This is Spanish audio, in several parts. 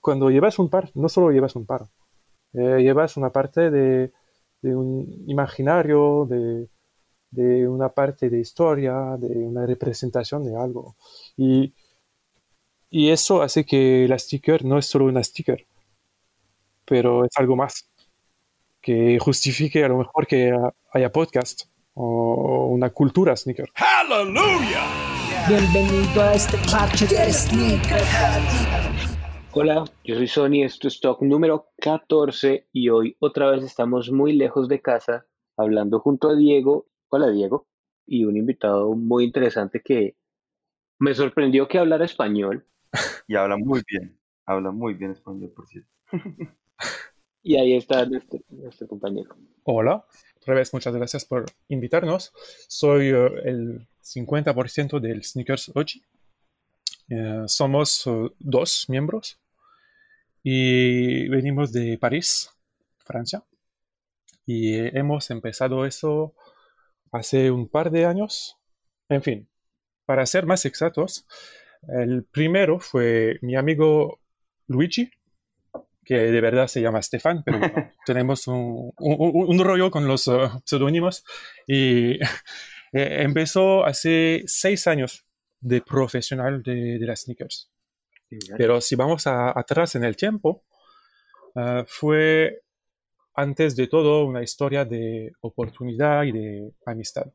cuando llevas un par, no solo llevas un par, eh, llevas una parte de, de un imaginario, de, de, una parte de historia, de una representación de algo. Y, y eso hace que la sticker no es solo una sticker, pero es algo más que justifique a lo mejor que haya podcast o una cultura sneaker. ¡Hallelujah! Bienvenido a este parche de sneaker. Hola, yo soy Sony, esto es Talk número 14 y hoy otra vez estamos muy lejos de casa hablando junto a Diego. Hola Diego, y un invitado muy interesante que me sorprendió que hablara español. Y habla muy bien, habla muy bien español, por cierto. Y ahí está nuestro, compañero. Hola, otra vez muchas gracias por invitarnos. Soy eh, el 50% del Sneakers Ochi. Eh, somos eh, dos miembros y venimos de París, Francia. Y hemos empezado eso hace un par de años. En fin, para ser más exactos, el primero fue mi amigo Luigi, que de verdad se llama Stefan, pero tenemos un, rollo con los uh, pseudónimos y eh, empezó hace seis años de profesional de, las sneakers. Pero si vamos atrás en el tiempo, uh, fue antes de todo una historia de oportunidad y de amistad.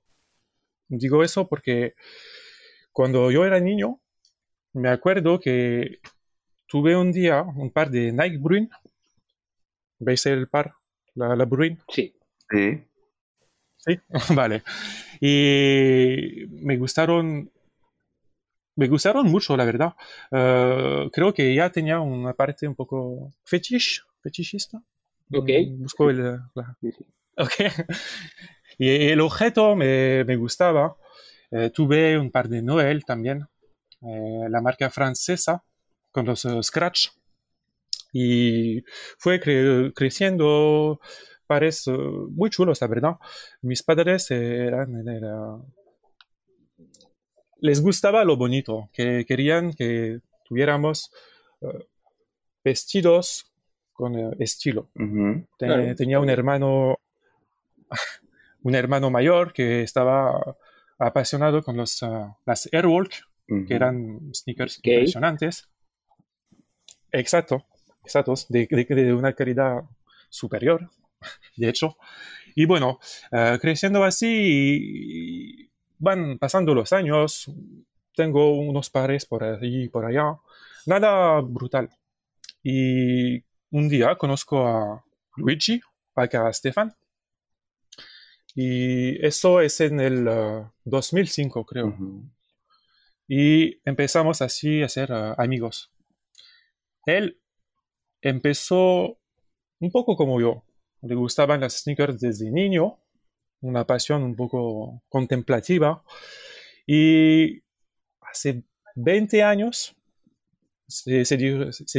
Digo eso porque cuando yo era niño, me acuerdo que tuve un día un par de Nike Bruin. ¿Veis el par? La, la Bruin. Sí. Sí. Sí, vale. Y me gustaron. Me gustaron mucho, la verdad. Eh, creo que ya tenía una parte un poco fetish, fetichista. Ok. Mm, busco el. Ok. Y el objeto me, me gustaba. Eh, tuve un par de Noel también. Eh, la marca francesa con los Scratch. Y fue creciendo, parece muy chulo, la verdad. Mis padres eran, les gustaba lo bonito, que querían que tuviéramos eh, vestidos con eh, estilo. Tenía un hermano, un hermano mayor que estaba apasionado con los, las Airwalk, que eran sneakers impresionantes. Exacto, exacto, de, de, una calidad superior, de hecho. Y bueno, eh, creciendo así, van pasando los años, tengo unos pares por allí y por allá, nada brutal. Y un día conozco a Luigi, acá a Stefan, y eso es en el 2005, eh, creo. Y empezamos así a ser eh, amigos. Él empezó un poco como yo. Le gustaban las sneakers desde niño, una pasión un poco contemplativa. Y hace 20 años se,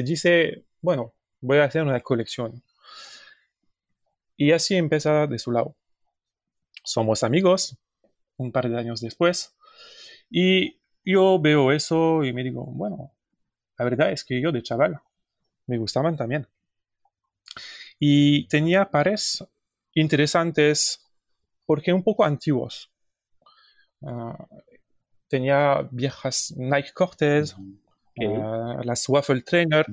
dice, bueno, voy a hacer una colección. Y así empieza de su lado. Somos amigos un par de años después. Y yo veo eso y me digo, bueno, la verdad es que yo de chaval me gustaban también. Y tenía pares interesantes porque un poco antiguos. Ah, tenía viejas Nike Cortez, ah, las Waffle Trainer,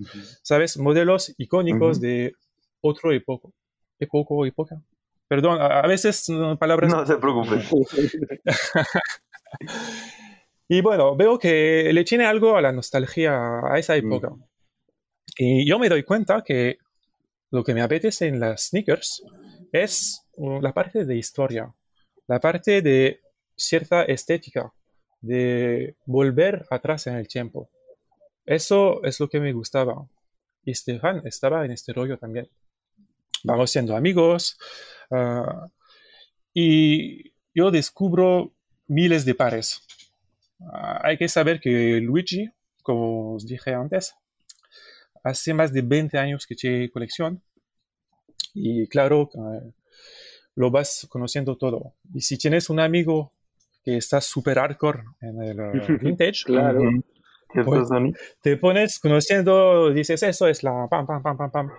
¿sabes? Modelos icónicos de otro época. Época, época. Perdón, a, veces palabras... No se preocupe. Y bueno, veo que le tiene algo a la nostalgia a esa época. Y yo me doy cuenta que lo que me apetece en las sneakers es uh, la parte de historia, la parte de cierta estética, de volver atrás en el tiempo. Eso es lo que me gustaba. Y Stefan estaba en este rollo también. Vamos siendo amigos. Uh, y yo descubro miles de pares Ah, hay que saber que Luigi, como os dije antes, hace más de 20 años que tiene colección y claro, eh, lo vas conociendo todo. Y si tienes un amigo que está súper hardcore en el eh, vintage, claro. ¿Cierto, Pues- te pones conociendo, dices, eso es la pam, pam, pam, pam, pam.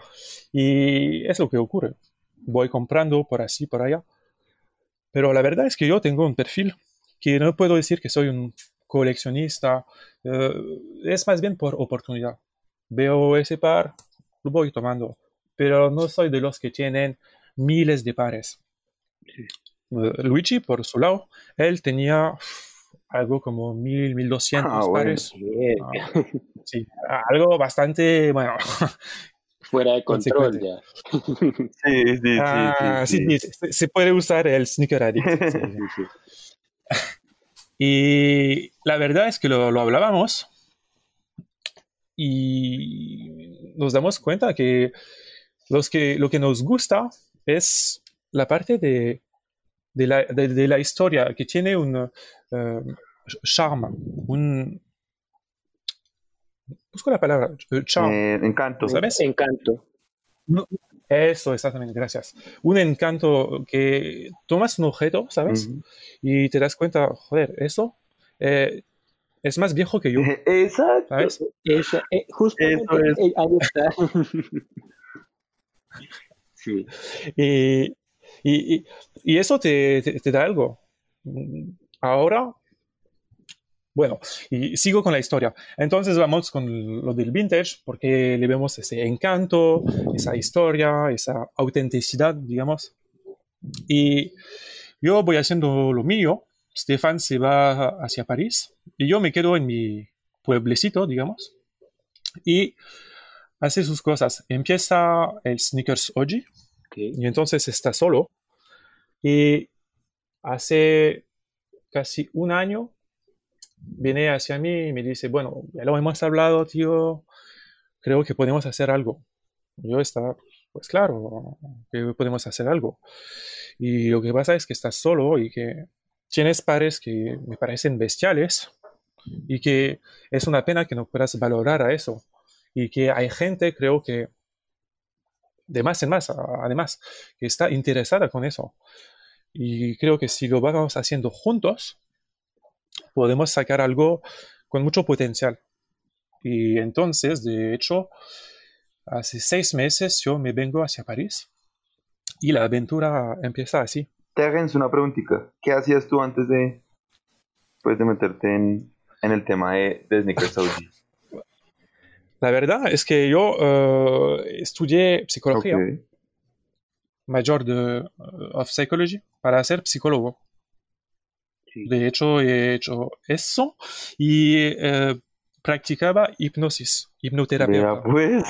Y es lo que ocurre. Voy comprando por así, por allá. Pero la verdad es que yo tengo un perfil que no puedo decir que soy un coleccionista. eh, es más bien por oportunidad. Veo ese par, lo voy tomando. Pero no soy de los que tienen miles de pares. Eh, Luigi, por su lado, él tenía algo como mil, mil doscientos Ah, bueno. pares. Ah, sí, algo bastante, bueno, Fuera de control ya. Sí, sí, sí. ah, sí, sí, sí. sí, se, puede usar el sneaker addict. Y la verdad es que lo, lo hablábamos y nos damos cuenta que, los que lo que nos gusta es la parte de, de, la, de- de la historia que tiene un eh, charme, un... Busco la palabra, charme, Eh, encanto. ¿sabes? Encanto. Eso, exactamente, gracias. Un encanto que tomas un objeto, ¿sabes? Y te das cuenta, joder, eso eh, es más viejo que yo, Exacto. ¿sabes? Eh, justamente Eso es. ahí está. sí. Y, y, y- y eso te, te- da algo. Ahora, bueno, y sigo con la historia. Entonces vamos con lo del vintage, porque le vemos ese encanto, esa historia, esa autenticidad, digamos. Y yo voy haciendo lo mío. Stefan se va hacia París y yo me quedo en mi pueblecito, digamos. Y hace sus cosas. Empieza el Sneakers OG, ok. y entonces está solo. Y hace casi un año viene hacia mí y me dice, bueno, ya lo hemos hablado, tío, creo que podemos hacer algo. Yo estaba, pues claro, que podemos hacer algo. Y lo que pasa es que estás solo y que tienes pares que me parecen bestiales y que es una pena que no puedas valorar a eso. Y que hay gente, creo que, de más en más, además, que está interesada con eso. Y creo que si lo vamos haciendo juntos, podemos sacar algo con mucho potencial. Y entonces, de hecho, hace seis meses yo me vengo hacia París y la aventura empieza así. Te una preguntita. ¿Qué hacías tú antes de, pues, de meterte en, en el tema de, de Sneakers OG? La verdad es que yo eh, estudié psicología, mayor de eh, of psychology, para ser psicólogo. Sí. De hecho, he hecho eso y eh, practicaba hipnosis, hipnoterapia. Vea, pues,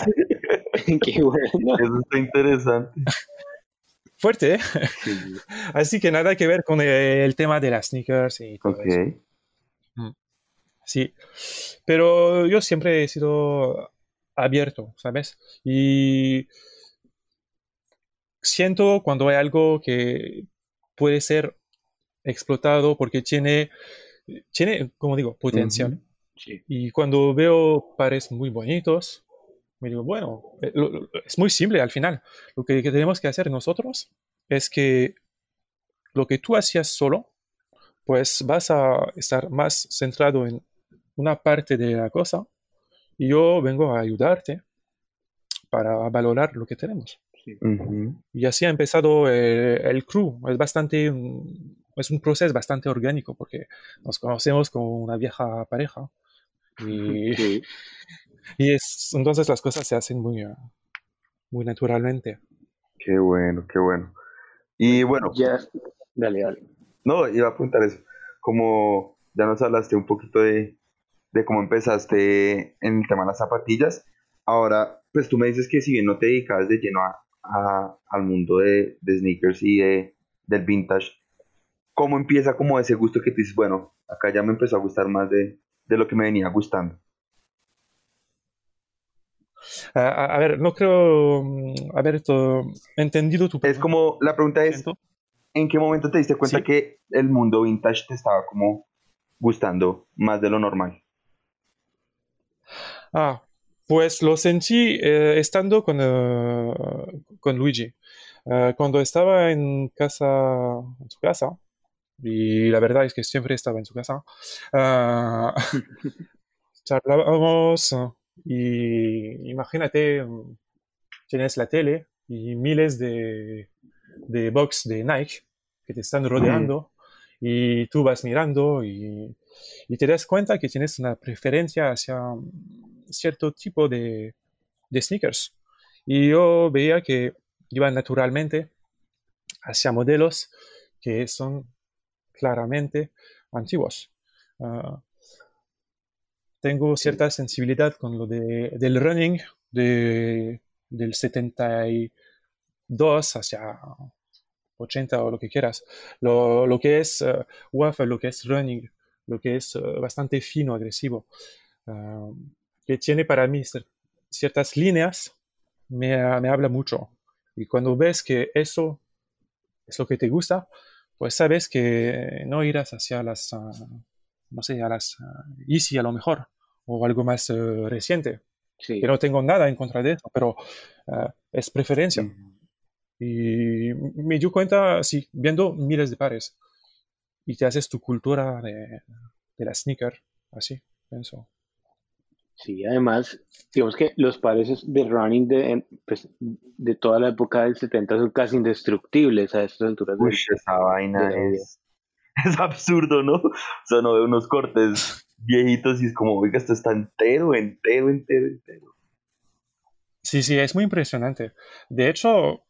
Qué bueno. eso está interesante. Fuerte, ¿eh? Sí. Así que nada que ver con el tema de las sneakers y todo Ok. eso. Sí, pero yo siempre he sido abierto, ¿sabes? Y siento cuando hay algo que puede ser explotado porque tiene, tiene, como digo, potencial. Sí. Y cuando veo pares muy bonitos, me digo, bueno, eh, lo- lo- es muy simple al final. Lo que, que tenemos que hacer nosotros es que lo que tú hacías solo, pues vas a estar más centrado en una parte de la cosa y yo vengo a ayudarte para valorar lo que tenemos. Sí. Y así ha empezado eh, el crew. Es bastante, mm, es un proceso bastante orgánico porque nos conocemos como una vieja pareja. Y, Sí. y es, entonces las cosas se hacen muy, muy naturalmente. Qué bueno, qué bueno. Y bueno, Ya. Dale, dale. no, iba a apuntar eso. Como ya nos hablaste un poquito de, de cómo empezaste en el tema de las zapatillas, ahora, pues tú me dices que si bien no te dedicabas de lleno a, a- al mundo de, de sneakers y de, del vintage, ¿cómo empieza como ese gusto que te dices, bueno, acá ya me empezó a gustar más de, de lo que me venía gustando? A, a- ver, no creo haber to- entendido tu Es pregunta. como, la pregunta es. ¿en qué momento te diste cuenta Sí. que el mundo vintage te estaba como gustando más de lo normal? Ah, pues lo sentí eh, estando con, eh, con Luigi. Eh, cuando estaba en casa, en su casa, y la verdad es que siempre estaba en su casa, ah, charlábamos y imagínate, tienes la tele y miles de, de box de Nike que te están rodeando y tú vas mirando y, y, te das cuenta que tienes una preferencia hacia cierto tipo de, de sneakers. Y yo veía que iban naturalmente hacia modelos que son claramente antiguos. Ah, tengo cierta sensibilidad con lo de, del running de, del 72 hacia 80 o lo que quieras. Lo, lo que es uh, lo que es running, lo que es uh, bastante fino, agresivo, uh, que tiene para mí ciertas líneas, me, me, habla mucho. Y cuando ves que eso es lo que te gusta, pues sabes que no irás hacia las, no sé, a las Easy a lo mejor, o algo más reciente. Sí. Que no tengo nada en contra de eso, pero es preferencia. Y me dio cuenta, sí, viendo miles de pares. Y te haces tu cultura de, de la sneaker, así, pienso. Sí, además, digamos que los pares de running de, pues, de toda la época del 70 son casi indestructibles a estas alturas. Uy, esa vaina es, es absurdo, ¿no? O sea, no veo unos cortes viejitos y es como, oiga, esto está entero, entero, entero, entero. Sí, sí, es muy impresionante. De hecho,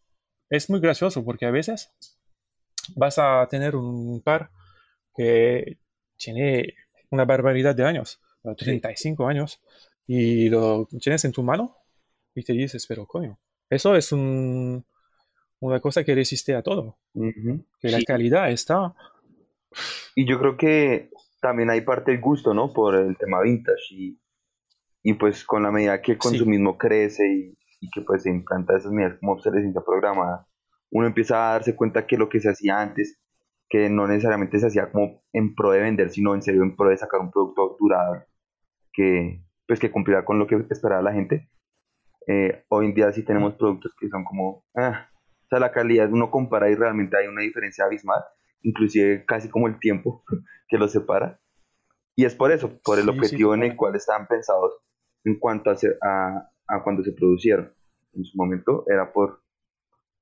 es muy gracioso porque a veces vas a tener un par que tiene una barbaridad de años, 35 años, y lo tienes en tu mano y te dices, pero coño, eso es un, una cosa que resiste a todo, que la calidad está... Y yo creo que también hay parte del gusto, ¿no? Por el tema vintage y, y pues con la medida que el consumismo crece y y que pues se implanta esas medidas como obsolescencia programada, uno empieza a darse cuenta que lo que se hacía antes, que no necesariamente se hacía como en pro de vender, sino en serio en pro de sacar un producto durable que pues que cumpliera con lo que esperaba la gente. Eh, hoy en día sí tenemos productos que son como, ah, o sea, la calidad uno compara y realmente hay una diferencia abismal, inclusive casi como el tiempo que los separa. Y es por eso, por el objetivo en el cual estaban pensados en cuanto a, a, a cuando se producieron. En su momento era por,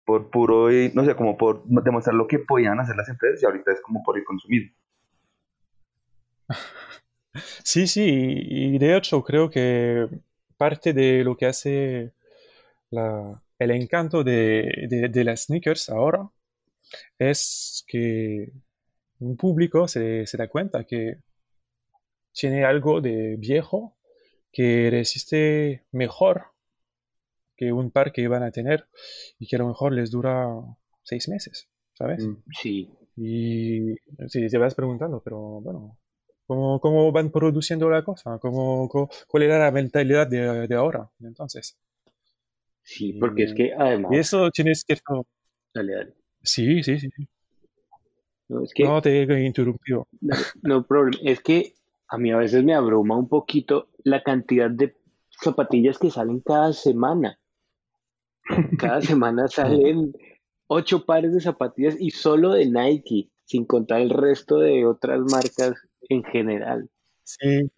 por puro, no sé, como por demostrar lo que podían hacer las empresas y ahorita es como por el consumismo. Sí, sí, y de hecho creo que parte de lo que hace el encanto de, de, las sneakers ahora es que un público se, se da cuenta que tiene algo de viejo que resiste mejor que un par que van a tener y que a lo mejor les dura seis meses, ¿sabes? Mm, sí. Y sí, te vas preguntando, pero bueno, ¿cómo, cómo van produciendo la cosa? ¿Cómo, cuál era la mentalidad de, de, ahora? Entonces. Sí, porque es que además... Y eso tienes que... Dale, dale. Sí, sí, sí. No, es que, no te interrumpió. No, no problema. Es que a mí a veces me abruma un poquito la cantidad de zapatillas que salen cada semana. Cada semana salen ocho pares de zapatillas y solo de Nike, sin contar el resto de otras marcas en general. Sí,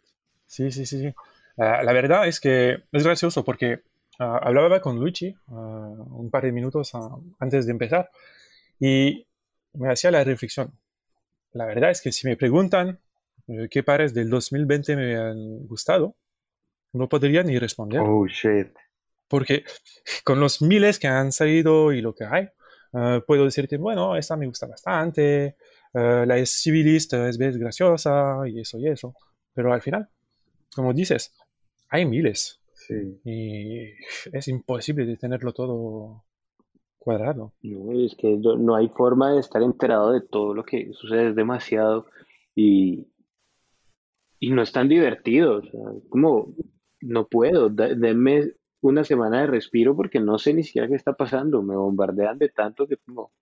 sí, sí, sí. Ah, la verdad es que es gracioso porque ah, hablaba con Luigi ah, un par de minutos antes de empezar y me hacía la reflexión. La verdad es que si me preguntan eh, qué pares del 2020 me han gustado, no podría ni responder. Oh, shit. Porque con los miles que han salido y lo que hay, eh, puedo decirte, bueno, esta me gusta bastante, uh, la es, es graciosa y eso y eso. Pero al final, como dices, hay miles. Sí. Y es imposible de tenerlo todo cuadrado. No, es que no hay forma de estar enterado de todo lo que sucede, es demasiado. Y, y no es tan divertido. O sea, como no puedo, denme una semana de respiro porque no sé ni siquiera qué está pasando. Me bombardean de tanto que como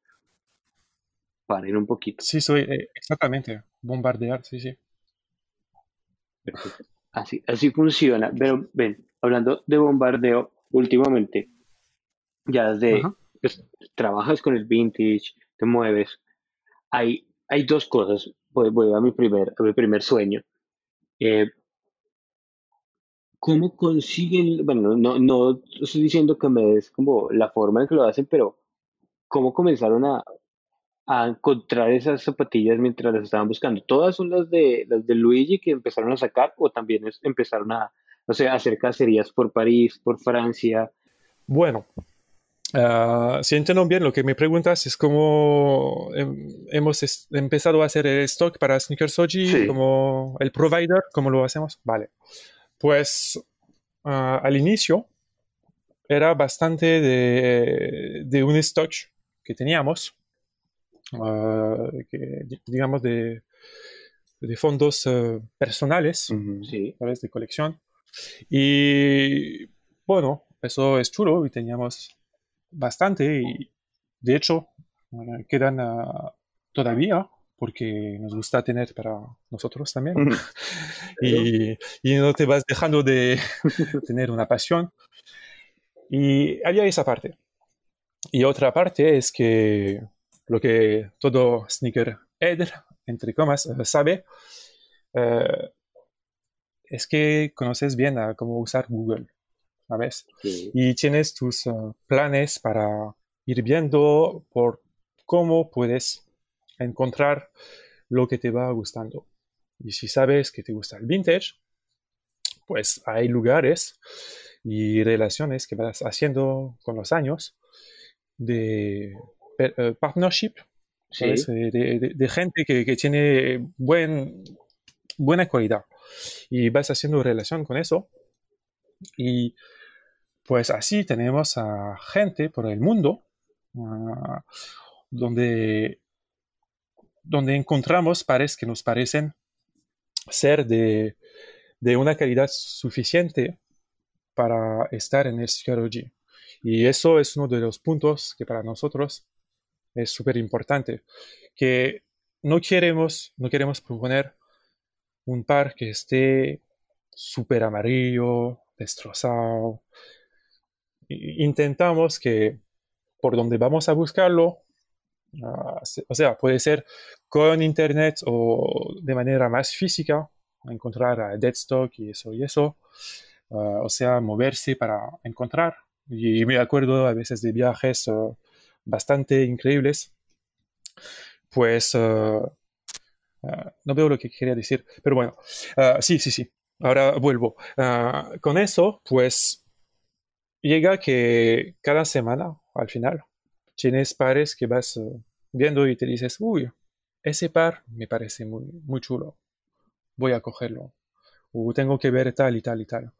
paren un poquito. Sí, soy eh, exactamente bombardear, sí, sí. Así, así funciona. Pero ven, hablando de bombardeo, últimamente, ya desde pues, trabajas con el vintage, te mueves. Hay, hay dos cosas. Voy, voy a mi primer, a mi primer sueño. Eh, ¿cómo consiguen? Bueno, no, no estoy diciendo que me des como la forma en que lo hacen, pero ¿cómo comenzaron a, a encontrar esas zapatillas mientras las estaban buscando? ¿Todas son las de, las de Luigi que empezaron a sacar o también es- empezaron a, o sea, hacer cacerías por París, por Francia? Bueno, ah, si entiendo bien lo que me preguntas es cómo hem- hemos es- empezado a hacer el stock para Sneakersoji, Sí. como el provider, cómo lo hacemos. Vale. Pues ah, al inicio era bastante de, de un stock que teníamos, que, di- digamos, de, de fondos eh, personales. Sí, ¿sabes? De colección. Y bueno, eso es chulo y teníamos bastante y de hecho eh, quedan ah, todavía porque nos gusta tener para nosotros también y, y no te vas dejando de tener una pasión. Y había esa parte. Y otra parte es que lo que todo sneaker head, entre comas, eh, sabe, eh, es que conoces bien a cómo usar Google, ¿sabes? sí, Y tienes tus eh, planes para ir viendo por cómo puedes encontrar lo que te va gustando. Y si sabes que te gusta el vintage, pues hay lugares y relaciones que vas haciendo con los años de eh, partnership, sí, De, de- de gente que, que tiene buen, buena calidad. Y vas haciendo relación con eso. Y pues así tenemos a gente por el mundo ah, donde, donde encontramos pares que nos parecen ser de, de una calidad suficiente para estar en el Psychology. Y eso es uno de los puntos que para nosotros es súper importante, que no queremos, no queremos proponer un par que esté súper amarillo, destrozado. Intentamos que por donde vamos a buscarlo, se- o sea, puede ser con internet o de manera más física, encontrar a Deadstock y eso y eso, ah, o sea, moverse para encontrar. Y me acuerdo a veces de viajes bastante increíbles, pues ah, no veo lo que quería decir, pero bueno, ah, sí, sí, sí, ahora vuelvo. Con eso, pues llega que cada semana, al final, tienes pares que vas viendo y te dices, uy, ese par me parece muy, muy chulo, voy a cogerlo, o tengo que ver tal y tal y tal.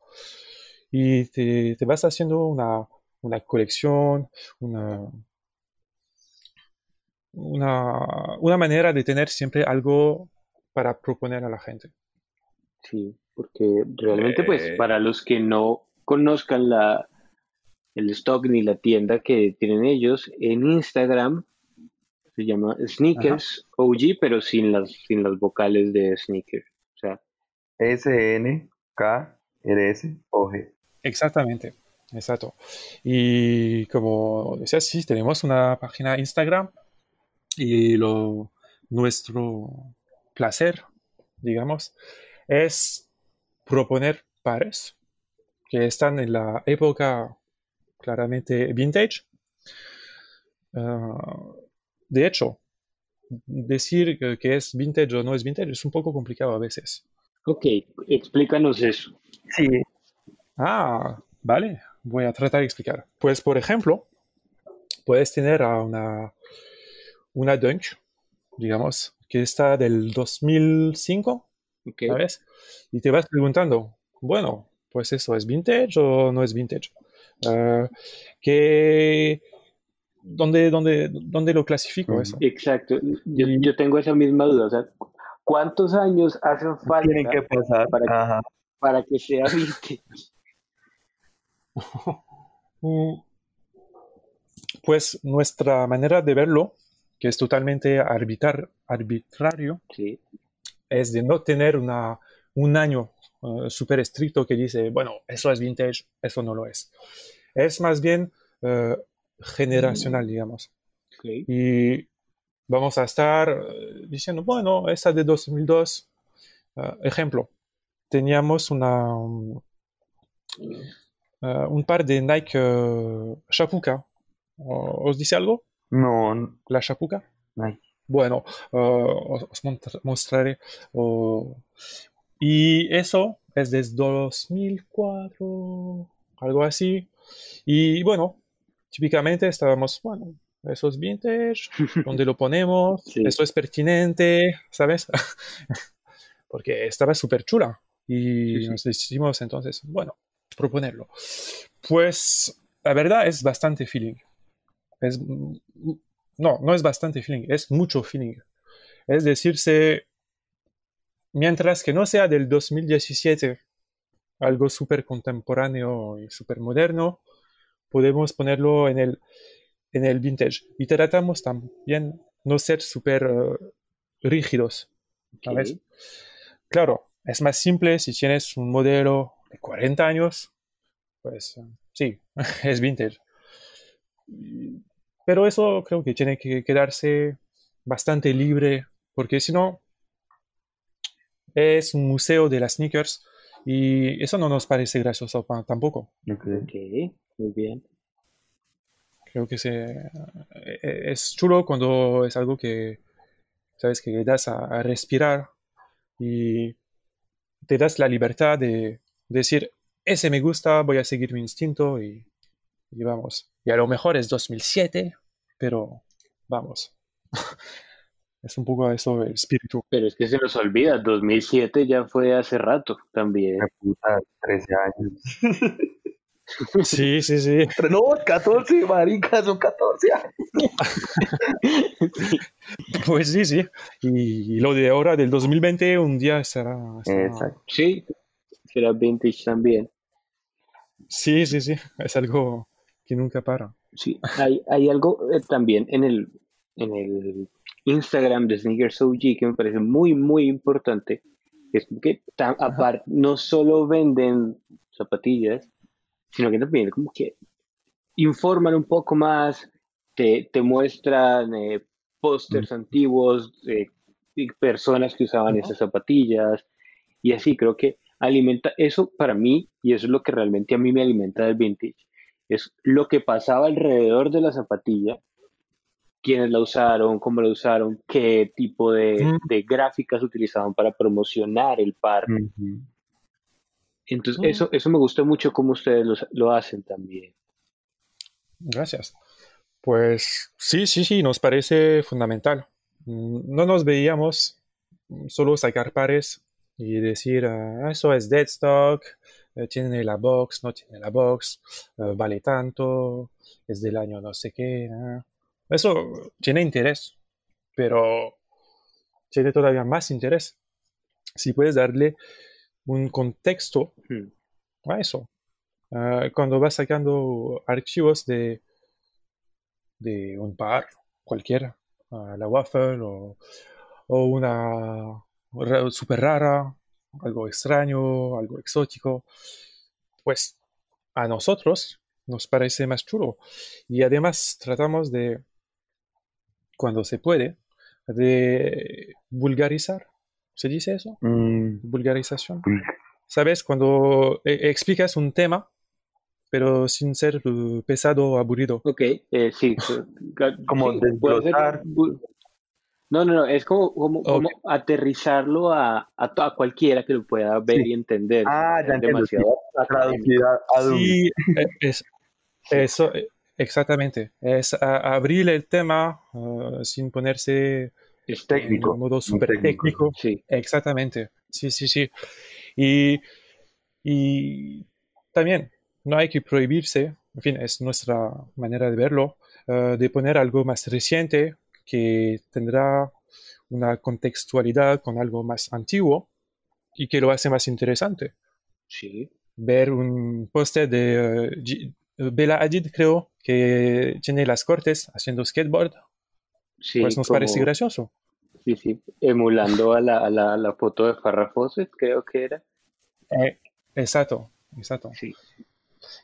Y te, te vas haciendo una, una colección, una, una, una manera de tener siempre algo para proponer a la gente. sí, porque realmente pues Eh, para los que no conozcan la, el stock ni la tienda que tienen ellos, en Instagram se llama Sneakers OG, pero sin las, sin las vocales de sneaker. O sea, S-N-K-R-S-O-G. Exactamente, exacto. Y como decías, sí, tenemos una página Instagram y lo, nuestro placer, digamos, es proponer pares que están en la época claramente vintage. Ah, de hecho, decir que, que es vintage o no es vintage es un poco complicado a veces. ok, explícanos eso. Sí, Ah, vale, voy a tratar de explicar. Pues, por ejemplo, puedes tener a una, una Dunk, digamos, que está del 2005, Ok, ¿sabes? Y te vas preguntando, bueno, pues eso, ¿es vintage o no es vintage? Ah, ¿qué- dónde, dónde, dónde lo clasifico eso? exacto. Yo, Y- yo tengo esa misma duda. O sea, ¿cuántos años hacen falta tienen que pasar. para, Ajá. para que sea vintage? Mm, Pues nuestra manera de verlo, que es totalmente arbitrar- arbitrario, Sí, es de no tener una, un año eh, súper estricto que dice, bueno, eso es vintage, eso no lo es. Es más bien eh, generacional, digamos. Y vamos a estar eh, diciendo, bueno, esa de 2002, eh, ejemplo, teníamos una, um, uh, un par de Nike uh, Shapuka. Uh, ¿Os dice algo? No, La Shapuka. Nike. Bueno, uh, os, mostraré. uh, y eso es desde 2004, algo así. Y bueno, típicamente estábamos, bueno, esos vintage, ¿dónde lo ponemos? Sí. Esto es pertinente, ¿sabes? Porque estaba súper chula. Y Sí, sí. nos decidimos entonces, bueno, proponerlo. Pues la verdad es bastante feeling. Es, no, no es bastante feeling, es mucho feeling. Es decirse, mientras que no sea del 2017, algo súper contemporáneo y súper moderno, podemos ponerlo en el, en el vintage. Y tratamos también no ser súper eh, rígidos. Claro, es más simple si tienes un modelo de 40 años, pues eh, sí, es vintage. Pero eso creo que tiene que quedarse bastante libre, porque si no, es un museo de las sneakers y eso no nos parece gracioso tampoco. Ok. Ok, muy bien. Creo que se, eh, es chulo cuando es algo que, sabes, que le das a, a respirar y te das la libertad de decir, ese me gusta, voy a seguir mi instinto y, y vamos. Y a lo mejor es 2007, pero vamos. Es un poco eso el espíritu. Pero es que se nos olvida, 2007 ya fue hace rato también. Qué puta, 13 años. Sí, sí, sí. No, 14, marica, son 14 años. Pues sí, sí. Y, y lo de ahora del 2020 un día será... será- Exacto. Sí, será vintage también. Sí, sí, sí. Es algo que nunca para. Sí, hay, hay algo eh, también en el, en el Instagram de Sneakers OG que me parece muy, muy importante. Es que aparte, no solo venden zapatillas, sino que también como que informan un poco más, te, te muestran eh, pósters antiguos de de personas que usaban esas zapatillas y así creo que alimenta eso para mí y eso es lo que realmente a mí me alimenta del vintage es lo que pasaba alrededor de la zapatilla, quiénes la usaron, cómo la usaron, qué tipo de, Mm. de gráficas utilizaban para promocionar el par. Entonces, Mm. eso, eso me gusta mucho cómo ustedes lo, lo hacen también. Gracias. Pues sí, sí, sí, nos parece fundamental. Mm, No nos veíamos mm, solo sacar pares y decir, ah, eso es dead stock, eh, tiene la box, no tiene la box, eh, vale tanto, es del año no sé qué. ah. Eso tiene interés, pero tiene todavía más interés si puedes darle un contexto Hmm. a eso. Ah, cuando vas sacando archivos de, de un par, cualquiera, la waffle o, o una super rara, algo extraño, algo exótico, pues a nosotros nos parece más chulo. Y además tratamos de, cuando se puede, de vulgarizar. ¿Se dice eso? Mm, Vulgarización. vulga- ¿Sabes? Cuando eh, explicas un tema, pero sin ser eh, pesado o aburrido. Ok, eh, sí. Como sí, puede ser- desglosar. No, no, no, es como, como, Ok. como aterrizarlo a, a, a cualquiera que lo pueda ver Sí. y entender. Ah, ya Es entiendo, sí. demasiado. Sí, eh, es, eso, eh, exactamente. Es a- abrir el tema eh, sin ponerse Es Técnico, en un modo súper técnico. técnico. Sí, Exactamente. Sí, sí, sí. Y, y también no hay que prohibirse, en fin, es nuestra manera de verlo, eh, de poner algo más reciente que tendrá una contextualidad con algo más antiguo y que lo hace más interesante. sí. Ver un póster de eh, G- Bella Hadid, creo, que tiene las cortes haciendo skateboard, Sí, pues nos como- parece gracioso. Sí, sí, emulando a la, a la, a la foto de Farrah Fawcett, creo que era. Eh, exacto, exacto. Sí.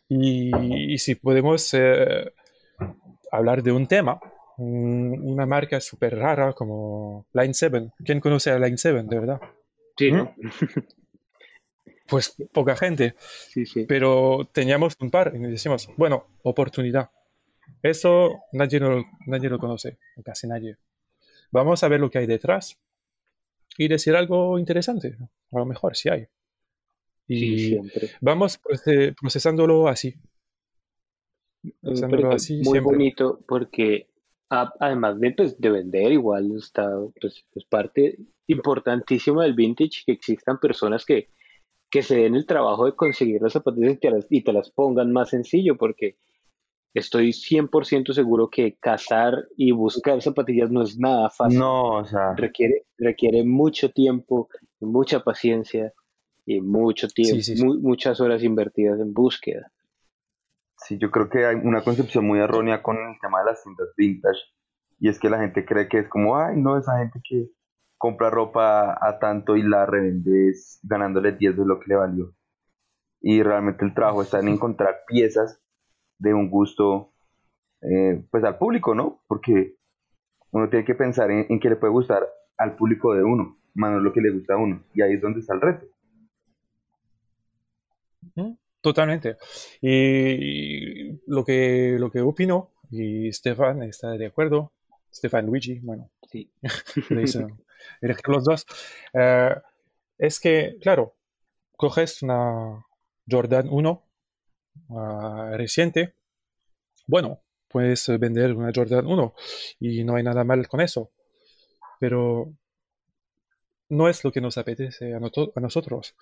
Y, y si podemos eh, hablar de un tema, una marca súper rara como Line 7. ¿Quién conoce a Line 7, de verdad? Sí, ¿no? pues poca gente. Sí, sí. Pero teníamos un par y decimos, bueno, oportunidad. Eso nadie lo, nadie lo conoce, casi nadie. Vamos a ver lo que hay detrás y decir algo interesante. A lo mejor sí hay. Y Sí, siempre. vamos proce- procesándolo así. Procesándolo así muy siempre. bonito porque a- además de, pues, de vender, igual está pues, es parte importantísima del vintage que existan personas que, que se den el trabajo de conseguir las zapatillas y te las, y te las pongan más sencillo porque estoy 100% seguro que cazar y buscar zapatillas no es nada fácil. No, o sea, Requiere, requiere mucho tiempo, mucha paciencia y mucho tiempo, sí, sí. mu- muchas horas invertidas en búsqueda. Sí, yo creo que hay una concepción muy errónea con el tema de las tiendas vintage y es que la gente cree que es como, ay, no, esa gente que compra ropa a tanto y la revende ganándole 10 de lo que le valió. Y realmente el trabajo está en encontrar piezas de un gusto, eh, pues al público, ¿no? Porque uno tiene que pensar en, en qué le puede gustar al público de uno, más no lo que le gusta a uno. Y ahí es donde está el reto. ¿Mm? Totalmente. Y lo que, lo que opino, y Stefan está de acuerdo, Stefan Luigi, bueno, Sí. le dicen elegir los dos, eh, es que, claro, coges una Jordan 1 ah, reciente, bueno, puedes vender una Jordan 1 y no hay nada mal con eso, pero no es lo que nos apetece a, a nosotros.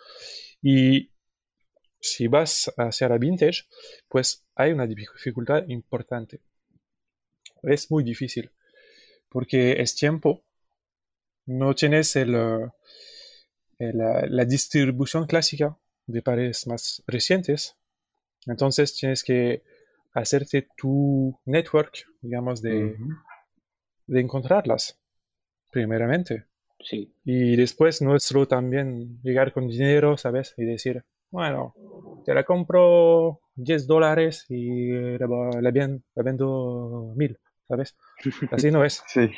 Y si vas hacia la vintage, pues hay una dificultad importante. Es muy difícil, porque es tiempo, no tienes el, eh, el, la distribución clásica de pares más recientes, entonces tienes que hacerte tu network, digamos, de, de encontrarlas, primeramente. Sí. Y después nuestro también llegar con dinero, ¿sabes? Y decir, bueno, te la compro 10 dólares y la, la, ven- la vendo 1000, ¿sabes? Así no es. Sí.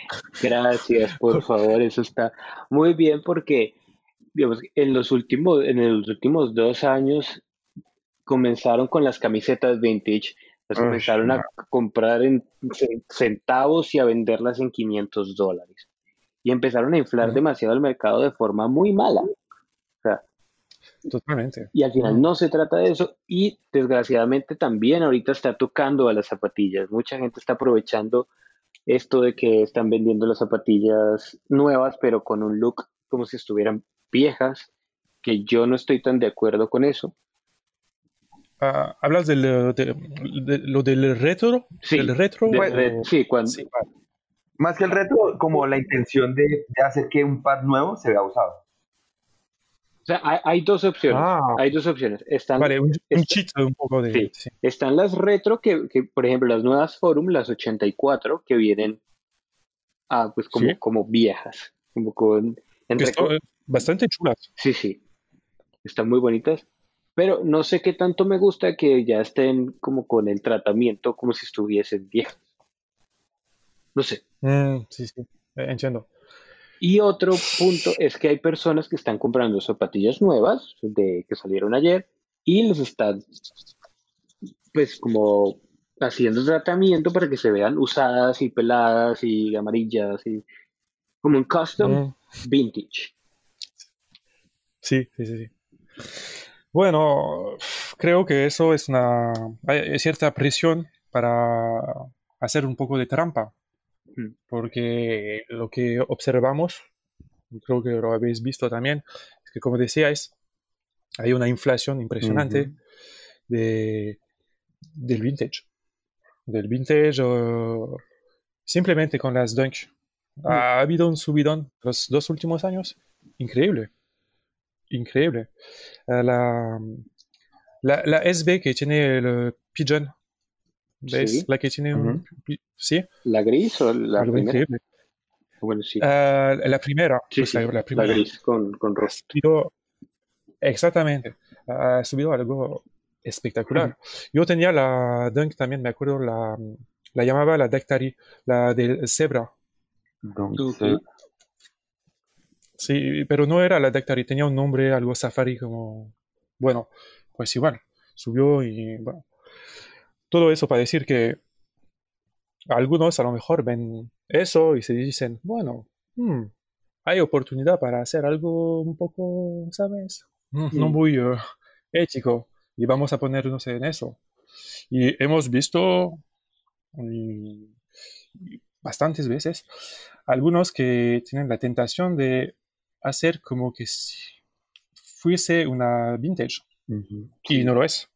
Gracias, por favor, eso está muy bien porque, digamos, en los últimos, en los últimos dos años comenzaron con las camisetas vintage, las comenzaron a comprar en ce- centavos y a venderlas en 500 dólares. Y empezaron a inflar demasiado el mercado de forma muy mala. Totalmente. y al final no se trata de eso y desgraciadamente también ahorita está tocando a las zapatillas. Mucha gente está aprovechando esto de que están vendiendo las zapatillas nuevas pero con un look como si estuvieran viejas, que yo no estoy tan de acuerdo con eso. Ah, ¿hablas del, de, de- lo del retro? Sí, ¿Del retro? De- de- sí, cuando, Sí. Más que el reto, como la intención de, de hacer que un par nuevo se vea usado. Sea, hay, hay dos opciones. Ah. Hay dos opciones. Están, Vale, un, poco de... Sí. sí. están las retro que, que, por ejemplo, las nuevas Forum, las 84, que vienen ah, pues como, Sí. como viejas, como con eh, bastante chulas. Sí, sí, están muy bonitas, pero no sé qué tanto me gusta que ya estén como con el tratamiento como si estuviesen viejas. No sé. Mm, sí, sí, eh, entiendo. Y otro punto es que hay personas que están comprando zapatillas nuevas de que salieron ayer y les están pues como haciendo tratamiento para que se vean usadas y peladas y amarillas y como un custom Mm. vintage. Sí, sí, sí, sí. Bueno, creo que eso es una hay cierta presión para hacer un poco de trampa. Porque lo que observamos, creo que lo habéis visto también, es que como decíais, hay una inflación impresionante Ujú. de, del vintage, del vintage eh, simplemente con las Dunk. Ha habido un subidón los dos últimos años, increíble, increíble. Eh, la, la, la SB que tiene el Pigeon, ¿ves? Sí. La que tiene un... Ujú. pi- Sí, ¿La gris o la algo primera? increíble. Bueno, sí, Eh, la primera, sí, pues, sí, la, la la primera. gris con, con subido, exactamente, ha subido algo espectacular. Yo tenía la Dunk también, me acuerdo, la, la llamaba la Dactari, la del Zebra. Entonces. Sí, pero no era la Dactari, tenía un nombre, algo safari como... Bueno, pues igual, subió y bueno. Todo eso para decir que algunos a lo mejor ven eso y se dicen, bueno, hmm, hay oportunidad para hacer algo un poco, ¿sabes? Mm, no muy uh, ético y vamos a ponernos en eso. Y hemos visto bastantes veces algunos que tienen la tentación de hacer como que si fuese una vintage y no lo es.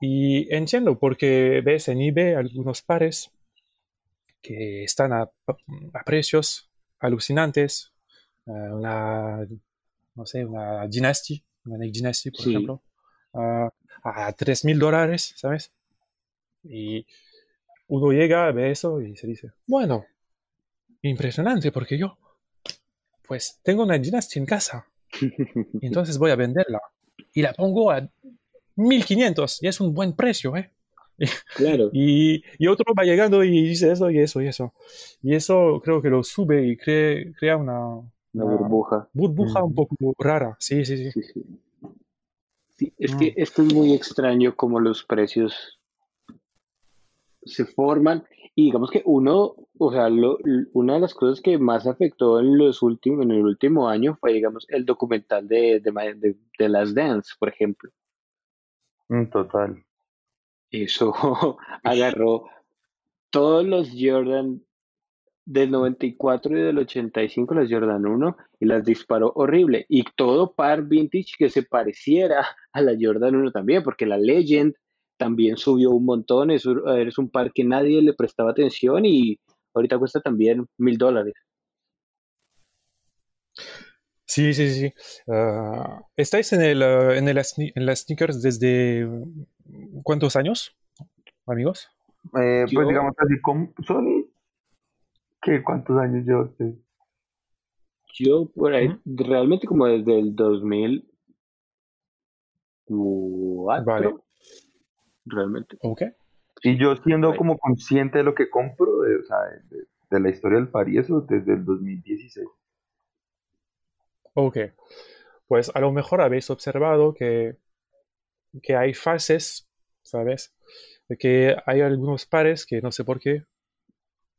Y entiendo porque ves en eBay algunos pares que están a, precios alucinantes, eh, una, no sé, una Dynasty, una Nick Dynasty, por ejemplo, a 3 mil dólares, ¿sabes? Y uno llega, ve eso y se dice, bueno, impresionante porque yo, pues tengo una Dynasty en casa, y entonces voy a venderla y la pongo a 1500 y es un buen precio, ¿eh? Claro. Y, y, otro va llegando y dice eso y eso y eso. Y eso creo que lo sube y crea una, una, burbuja. Burbuja un poco rara, sí, sí, sí. sí, es que mm. esto es muy extraño como los precios se forman y digamos que uno, o sea, una de las cosas que más afectó en los últimos, en el último año fue, digamos, el documental de, de, de, Las Dance, por ejemplo. Mm, total. Eso agarró todos los Jordan del 94 y del 85, las Jordan 1, y las disparó horrible. Y todo par vintage que se pareciera a la Jordan 1 también, porque la Legend también subió un montón. Es, es un par que nadie le prestaba atención y ahorita cuesta también mil dólares. Sí, sí, sí. Ah, ¿Estáis en, el, ah, en, el, en las sneakers desde cuántos años, amigos? Eh, pues digamos así, con Sony, ¿qué, ¿cuántos años llevo usted? Yo por ahí, realmente como desde el 2000. Vale realmente. Ok. Y yo siendo como consciente de lo que compro, de, o sea, de, la historia del par y eso, desde el 2016. Ok. Pues a lo mejor habéis observado que, que hay fases, ¿sabes? De que hay algunos pares que no sé por qué,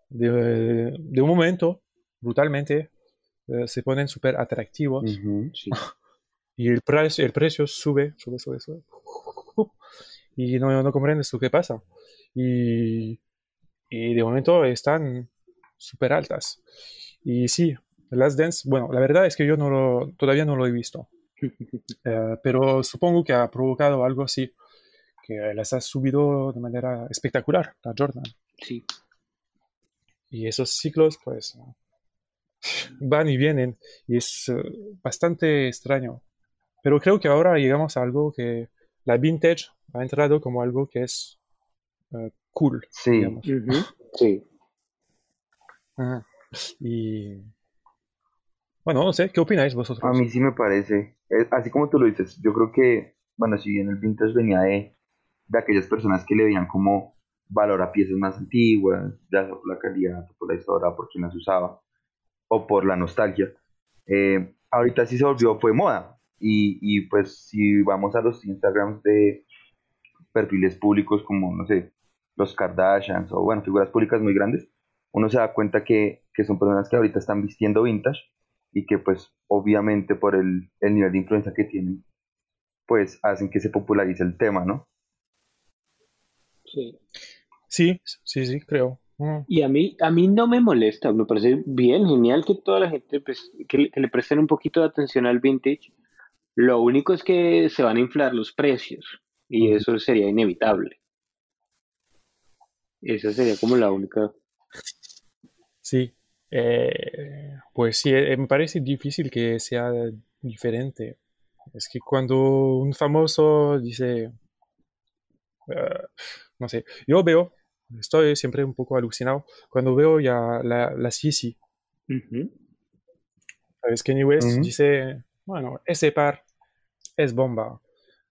de, de un momento, brutalmente, eh, se ponen súper atractivos. y el, precio, el precio sube, sube, sube, sube y no, no comprendes tú qué pasa. Y, y de momento están súper altas. Y sí, las Dance, bueno, la verdad es que yo no lo, todavía no lo he visto. Eh, pero supongo que ha provocado algo así, que las ha subido de manera espectacular, la Jordan. Sí. Y esos ciclos, pues, van y vienen. Y es eh, bastante extraño. Pero creo que ahora llegamos a algo que la vintage ha entrado como algo que es eh, cool. Sí. Sí. Y bueno, no sé, ¿qué opináis vosotros? A mí sí me parece, así como tú lo dices, yo creo que, bueno, si bien el vintage venía de, de aquellas personas que le veían como valor a piezas más antiguas, ya sea por la calidad, por la historia, por quien las usaba, o por la nostalgia, eh, ahorita sí se volvió, fue moda, y, y pues si vamos a los Instagrams de perfiles públicos como, no sé, los Kardashians o, bueno, figuras públicas muy grandes, uno se da cuenta que, que son personas que ahorita están vistiendo vintage y que pues obviamente por el, el nivel de influencia que tienen, pues hacen que se popularice el tema, ¿no? Sí. Sí, sí, sí, creo. Mm. Y a mí, a mí no me molesta, me parece bien, genial que toda la gente, pues, que, que le presten un poquito de atención al vintage. Lo único es que se van a inflar los precios y eso sería inevitable. Esa sería como la única. Sí, eh, pues sí, eh, me parece difícil que sea diferente. Es que cuando un famoso dice, eh, no sé, yo veo, estoy siempre un poco alucinado, cuando veo ya la, la Sisi. ¿Sabes? Kenny West dice, bueno, ese par es bomba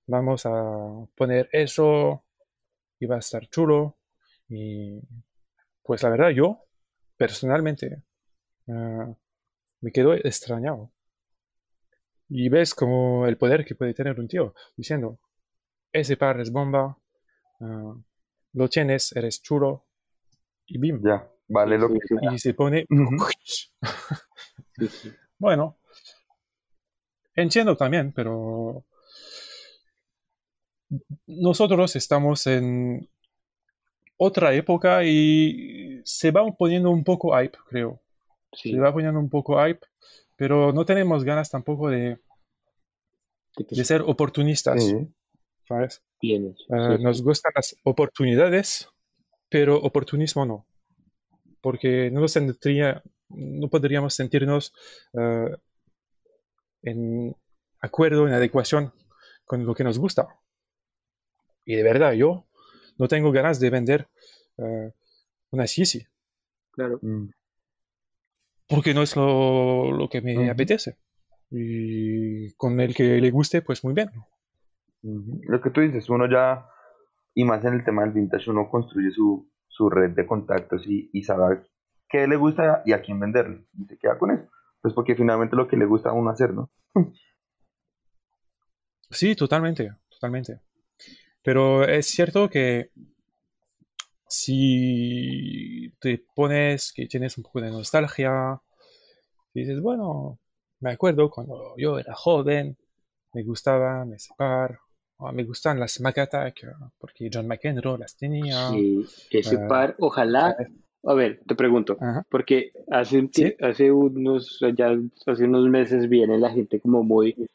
vamos a poner eso y va a estar chulo. Y pues la verdad yo personalmente ah, me quedo extrañado. y ves como el poder que puede tener un tío diciendo, ese par es bomba, ah, lo tienes, eres chulo, y bim. Ya, vale lo que Y se pone... Bueno, entiendo también, pero nosotros estamos en otra época y se va poniendo un poco hype, creo. Sí, Se va poniendo un poco hype, pero no tenemos ganas tampoco de, de ser oportunistas, Sí. ¿sabes? tienes. Sí. Nos gustan las oportunidades, pero oportunismo no, porque no, nos sentiría- no podríamos sentirnos eh, en acuerdo, en adecuación con lo que nos gusta. Y de verdad, yo no tengo ganas de vender eh, una Sisi, Claro. Mm. porque no es lo, lo que me apetece. Y con el que le guste, pues muy bien. Lo que tú dices, uno ya, y más en el tema del vintage, uno construye su, su red de contactos y, y sabe qué le gusta y a quién venderle. Y se queda con eso. Pues porque finalmente lo que le gusta a uno hacer, ¿no? Sí, totalmente, totalmente. Pero es cierto que si te pones que tienes un poco de nostalgia, dices, bueno, me acuerdo cuando yo era joven, me gustaba me Separ, o me gustan las Mac Attack, eh, porque John McEnroe las tenía. Sí, ese Ah, par, ojalá. A ver, te pregunto, Ajá. porque hace, un tie- Sí. hace unos, ya hace unos meses viene la gente como muy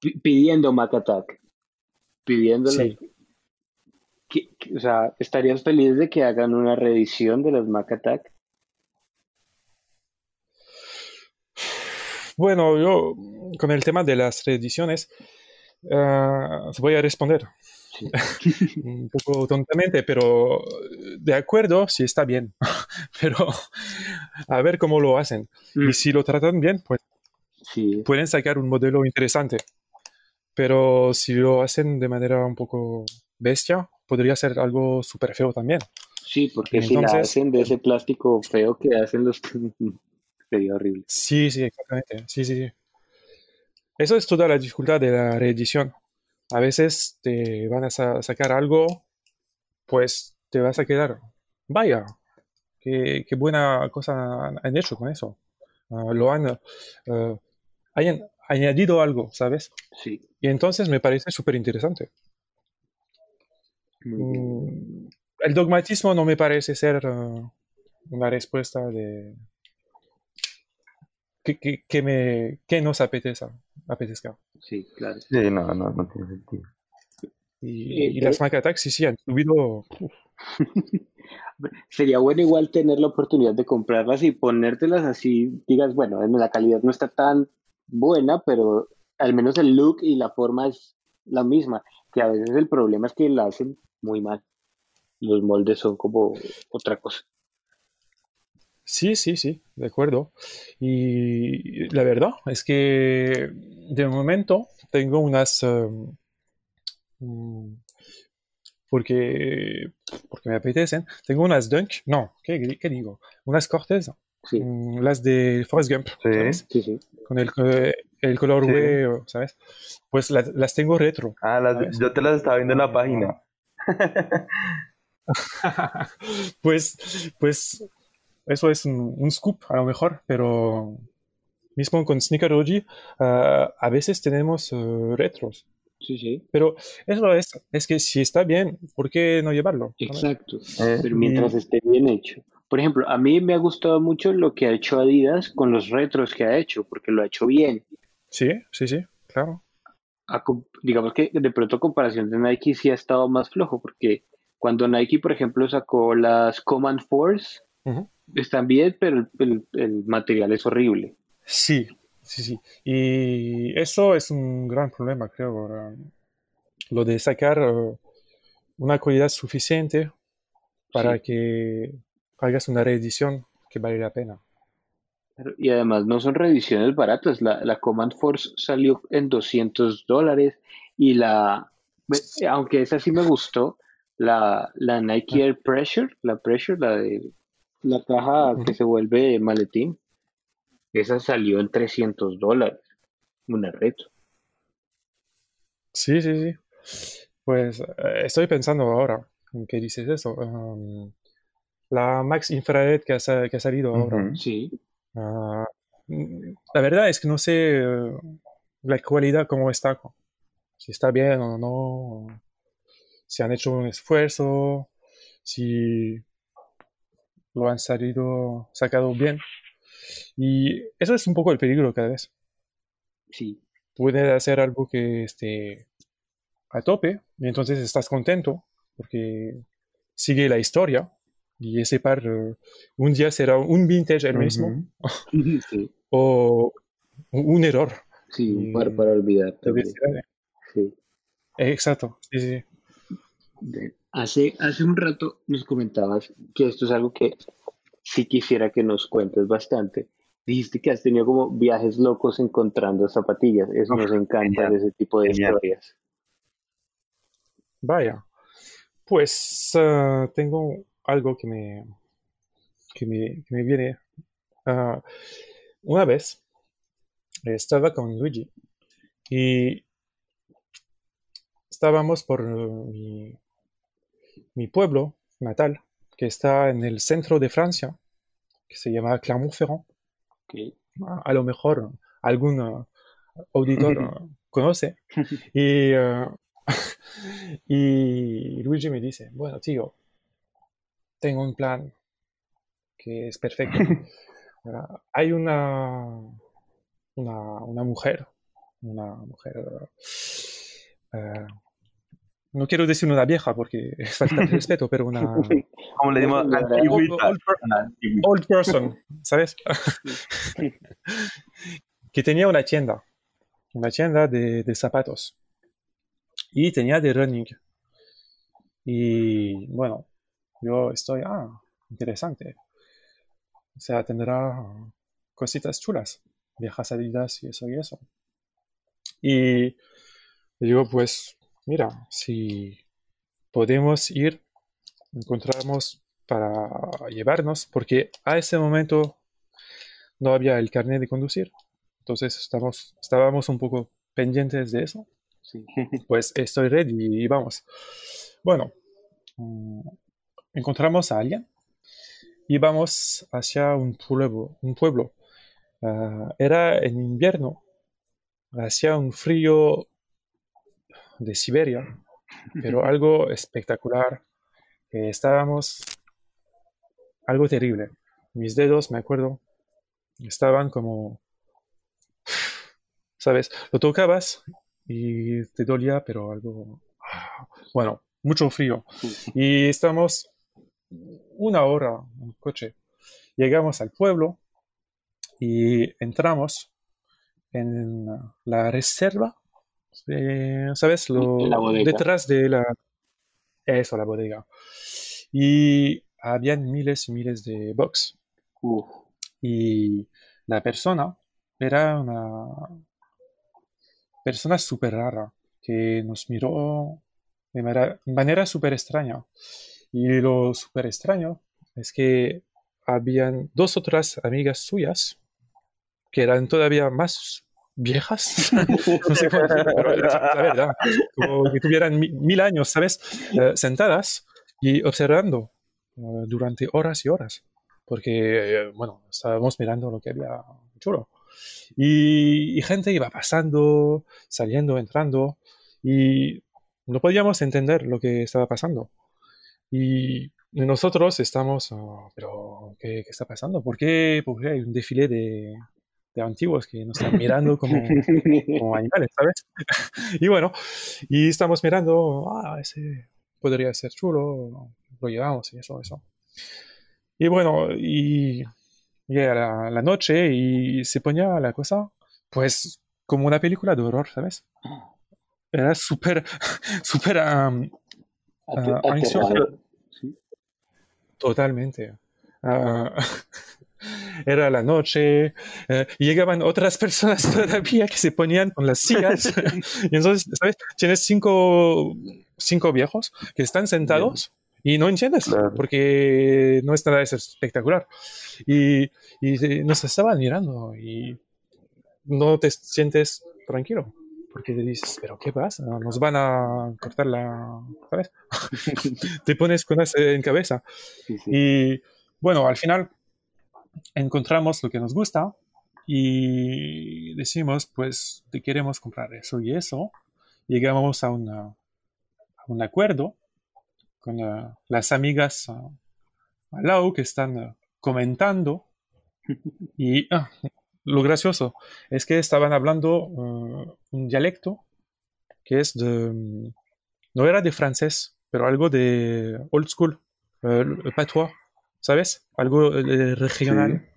pi- pidiendo Mac Attack, pidiéndole, Sí. Que- que- o sea, ¿estarías feliz de que hagan una reedición de las Mac Attack? Bueno, yo con el tema de las reediciones, ah, voy a responder Sí. un poco tontamente, pero de acuerdo si está bien. Pero a ver cómo lo hacen. Mm. Y si lo tratan bien, pues Sí, pueden sacar un modelo interesante. Pero si lo hacen de manera un poco bestia, podría ser algo súper feo también. sí, porque si la Entonces- hacen de ese plástico feo que hacen los... Sería horrible. Sí, sí, exactamente. Sí, sí, sí. Eso es toda la dificultad de la reedición. A veces te van a sa- sacar algo, pues te vas a quedar. Vaya, qué, qué buena cosa han, han hecho con eso. Ah, lo han, eh, hayan añadido algo, ¿sabes? Sí, Y entonces me parece súper interesante. Mm, el dogmatismo no me parece ser eh, una respuesta de que, que, que me, que nos apetezca, apetezca. Sí, claro. Sí, no, no, no tiene sentido. Y, y las Mac Attacks sí, sí han subido. uf, Sería bueno igual tener la oportunidad de comprarlas y ponértelas así, digas, bueno, en la calidad no está tan buena, pero al menos el look y la forma es la misma, que a veces el problema es que la hacen muy mal. Los moldes son como otra cosa. Sí, sí, sí, de acuerdo. Y la verdad es que de momento tengo unas. mm, porque, porque me apetecen. Tengo unas Dunk. No, ¿qué, qué digo? Unas Cortez. Sí, mm, las de Forrest Gump, Sí. ¿sabes? sí, sí. Con el, el color Sí. huevo, ¿sabes? Pues las, las tengo retro. Ah, las- yo te las estaba viendo en la página. pues, pues eso es un, un scoop a lo mejor, pero mismo con Sneakerology ah, a veces tenemos eh, retros. Sí, sí. Pero eso es, es que si está bien, ¿por qué no llevarlo? Exacto. Eh, Pero mientras esté bien hecho. Por ejemplo, a mí me ha gustado mucho lo que ha hecho Adidas con los retros que ha hecho, porque lo ha hecho bien. Sí, sí, sí, claro. A digamos que de pronto a comparación de Nike sí ha estado más flojo, porque cuando Nike, por ejemplo, sacó las Command Force, están bien, pero el, el- el material es horrible. Sí, sí, sí. Y eso es un gran problema, creo. ahora. Lo de sacar eh, una calidad suficiente para Sí. que hagas una reedición que vale la pena. Y además no son reediciones baratas. La, la Command Force salió en 200 dólares y la, aunque esa sí me gustó, la, la Nike Air Pressure, la Pressure, la de la caja que se vuelve maletín, esa salió en 300 dólares. un reto. Sí, sí, sí. Pues eh, estoy pensando ahora en que dices eso. um, la Max Infrared que ha, que ha salido ahora. Sí, Mm, la verdad es que no sé eh, la calidad cómo está. Si está bien o no. Si han hecho un esfuerzo. Si lo han salido, sacado bien. Y eso es un poco el peligro cada vez. sí, Puedes hacer algo que esté a tope y entonces estás contento porque sigue la historia y ese par eh, un día será un vintage el mismo sí, o un error. sí, un par para olvidar vecindad. Sí. Exacto, sí, sí. Hace, hace un rato nos comentabas que esto es algo que sí quisiera que nos cuentes bastante. Dijiste que has tenido como viajes locos encontrando zapatillas. Eso nos encanta genial, de ese tipo de genial. historias. Vaya. Pues ah, tengo algo que me, que me, que me viene. Ah, una vez estaba con Luigi y estábamos por mi, mi pueblo natal, que está en el centro de Francia, que se llama Clermont-Ferrand. Ok. A, a lo mejor algún eh, auditor conoce. Y, eh, y Luigi me dice, bueno, tío, tengo un plan que es perfecto. Hay una, una, una mujer, una mujer, eh, no quiero decir una vieja porque es falta de respeto, pero una Como le dimos Old- old person, ¿sabes? que tenía una tienda, una tienda de, de zapatos y tenía de running. Y bueno, yo estoy, ah, interesante. O sea, tendrá cositas chulas, viejas salidas y eso y eso. Y digo, pues, mira, si podemos ir, encontramos para llevarnos, porque a ese momento no había el carnet de conducir. Entonces estamos, estábamos un poco pendientes de eso. Sí. Pues estoy ready y vamos. Bueno, encontramos a alguien y vamos hacia un pueblo. Un pueblo. Ah, era en invierno, hacía un frío de Siberia, pero algo espectacular. estábamos algo terrible. Mis dedos, me acuerdo, estaban como, ¿sabes? Lo tocabas y te dolía, pero algo, ah, bueno, mucho frío. Y estamos una hora en coche. Llegamos al pueblo y entramos en la reserva, eh, ¿sabes? Lo, La bodega. detrás de la... Eso, la bodega. Y habían miles y miles de box. Y la persona era una persona súper rara que nos miró de manera, manera súper extraña. Y lo súper extraño es que habían dos otras amigas suyas que eran todavía más viejas, como que tuvieran mi- mil años, ¿sabes? Eh, sentadas y observando eh, durante horas y horas, porque, eh, bueno, estábamos mirando lo que había chulo. Y, y gente iba pasando, saliendo, entrando, y no podíamos entender lo que estaba pasando. Y nosotros estamos, "Oh, pero ¿qué, qué está pasando? ¿Por qué, por qué hay un desfile de, de antiguos que nos están mirando como, como animales, ¿sabes? y bueno, y estamos mirando, ah, ese podría ser chulo, lo llevamos y eso, eso. Y bueno, y llega la, la noche y se ponía la cosa, pues, como una película de horror, ¿sabes? Era súper, súper am, Ah, ansioso. aterrador. Sí. Totalmente. Ah, era la noche, eh, llegaban otras personas todavía que se ponían con las sillas. y entonces, ¿sabes? Tienes cinco, cinco viejos que están sentados y no entiendes Claro. porque no es nada espectacular. Y, y eh, nos estaban mirando y no te sientes tranquilo, porque te dices, pero ¿qué pasa? Nos van a cortar la... ¿Sabes? te pones con eso en cabeza. Y bueno, al final encontramos lo que nos gusta y decimos, pues, te queremos comprar eso y eso. Llegamos a, una, a un acuerdo con las amigas uh, al lado que están eh, comentando. Y ah, lo gracioso es que estaban hablando un dialecto que es de, mm, no era de francés, pero algo de old school, el patois, ¿sabes? Algo regional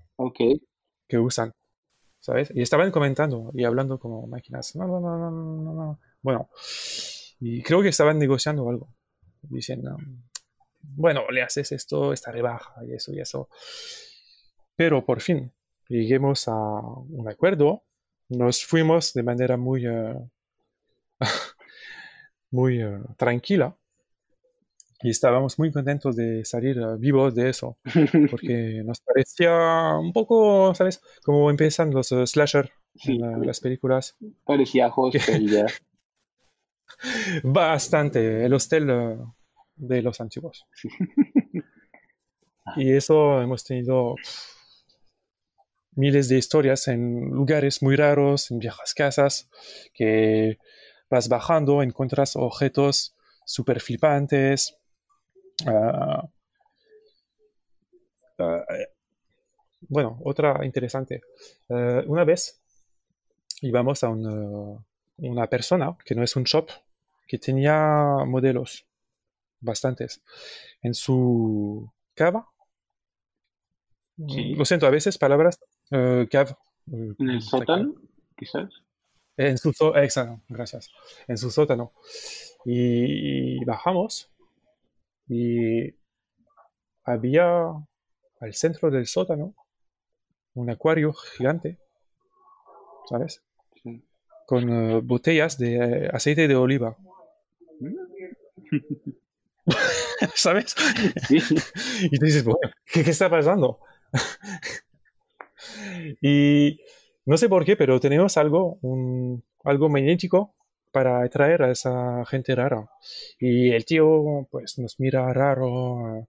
que usan. ¿sabes? Y estaban comentando y hablando como máquinas. No, no, no, no, no, no. Bueno, y creo que estaban negociando algo. Diciendo, bueno, le haces esto, esta rebaja y eso y eso. Pero por fin, lleguemos a un acuerdo. Nos fuimos de manera muy, uh, muy uh, tranquila y estábamos muy contentos de salir uh, vivos de eso, porque nos parecía un poco, ¿sabes? Como empiezan los uh, slasher en las películas. Parecía hostel ya. Bastante, el hostel uh, de los antiguos. y eso hemos tenido miles de historias en lugares muy raros, en viejas casas, que vas bajando, encuentras objetos súper flipantes, Ah, ah, bueno, otra interesante. Eh, una vez íbamos a una persona que no es un shop, que tenía modelos, bastantes, en su cava. Lo siento, a veces palabras uh, ¿En el sótano, quizás? En su sótano, gracias. En su sótano. y bajamos y había al centro del sótano un acuario gigante, ¿sabes? Con eh, botellas de eh, aceite de oliva. ¿Sabes? y te dices, ¿qué, está pasando? Y no sé por qué, pero tenemos algo, un, algo magnético para atraer a esa gente rara. Y el tío pues nos mira raro,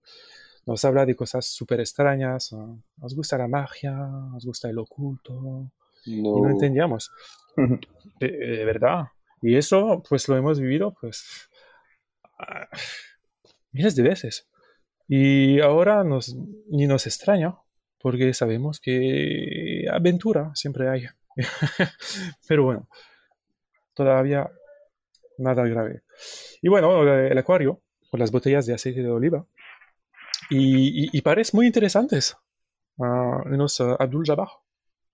nos habla de cosas súper extrañas, nos gusta la magia, nos gusta el oculto, y no entendíamos, de, verdad. Y eso pues lo hemos vivido pues miles de veces. Y ahora nos, ni nos extraña, porque sabemos que aventura siempre hay. Pero bueno, todavía nada grave. Y bueno, el acuario, con las botellas de aceite de oliva, y, y, parecen muy interesantes. Uh, uh, Abdul Jabbar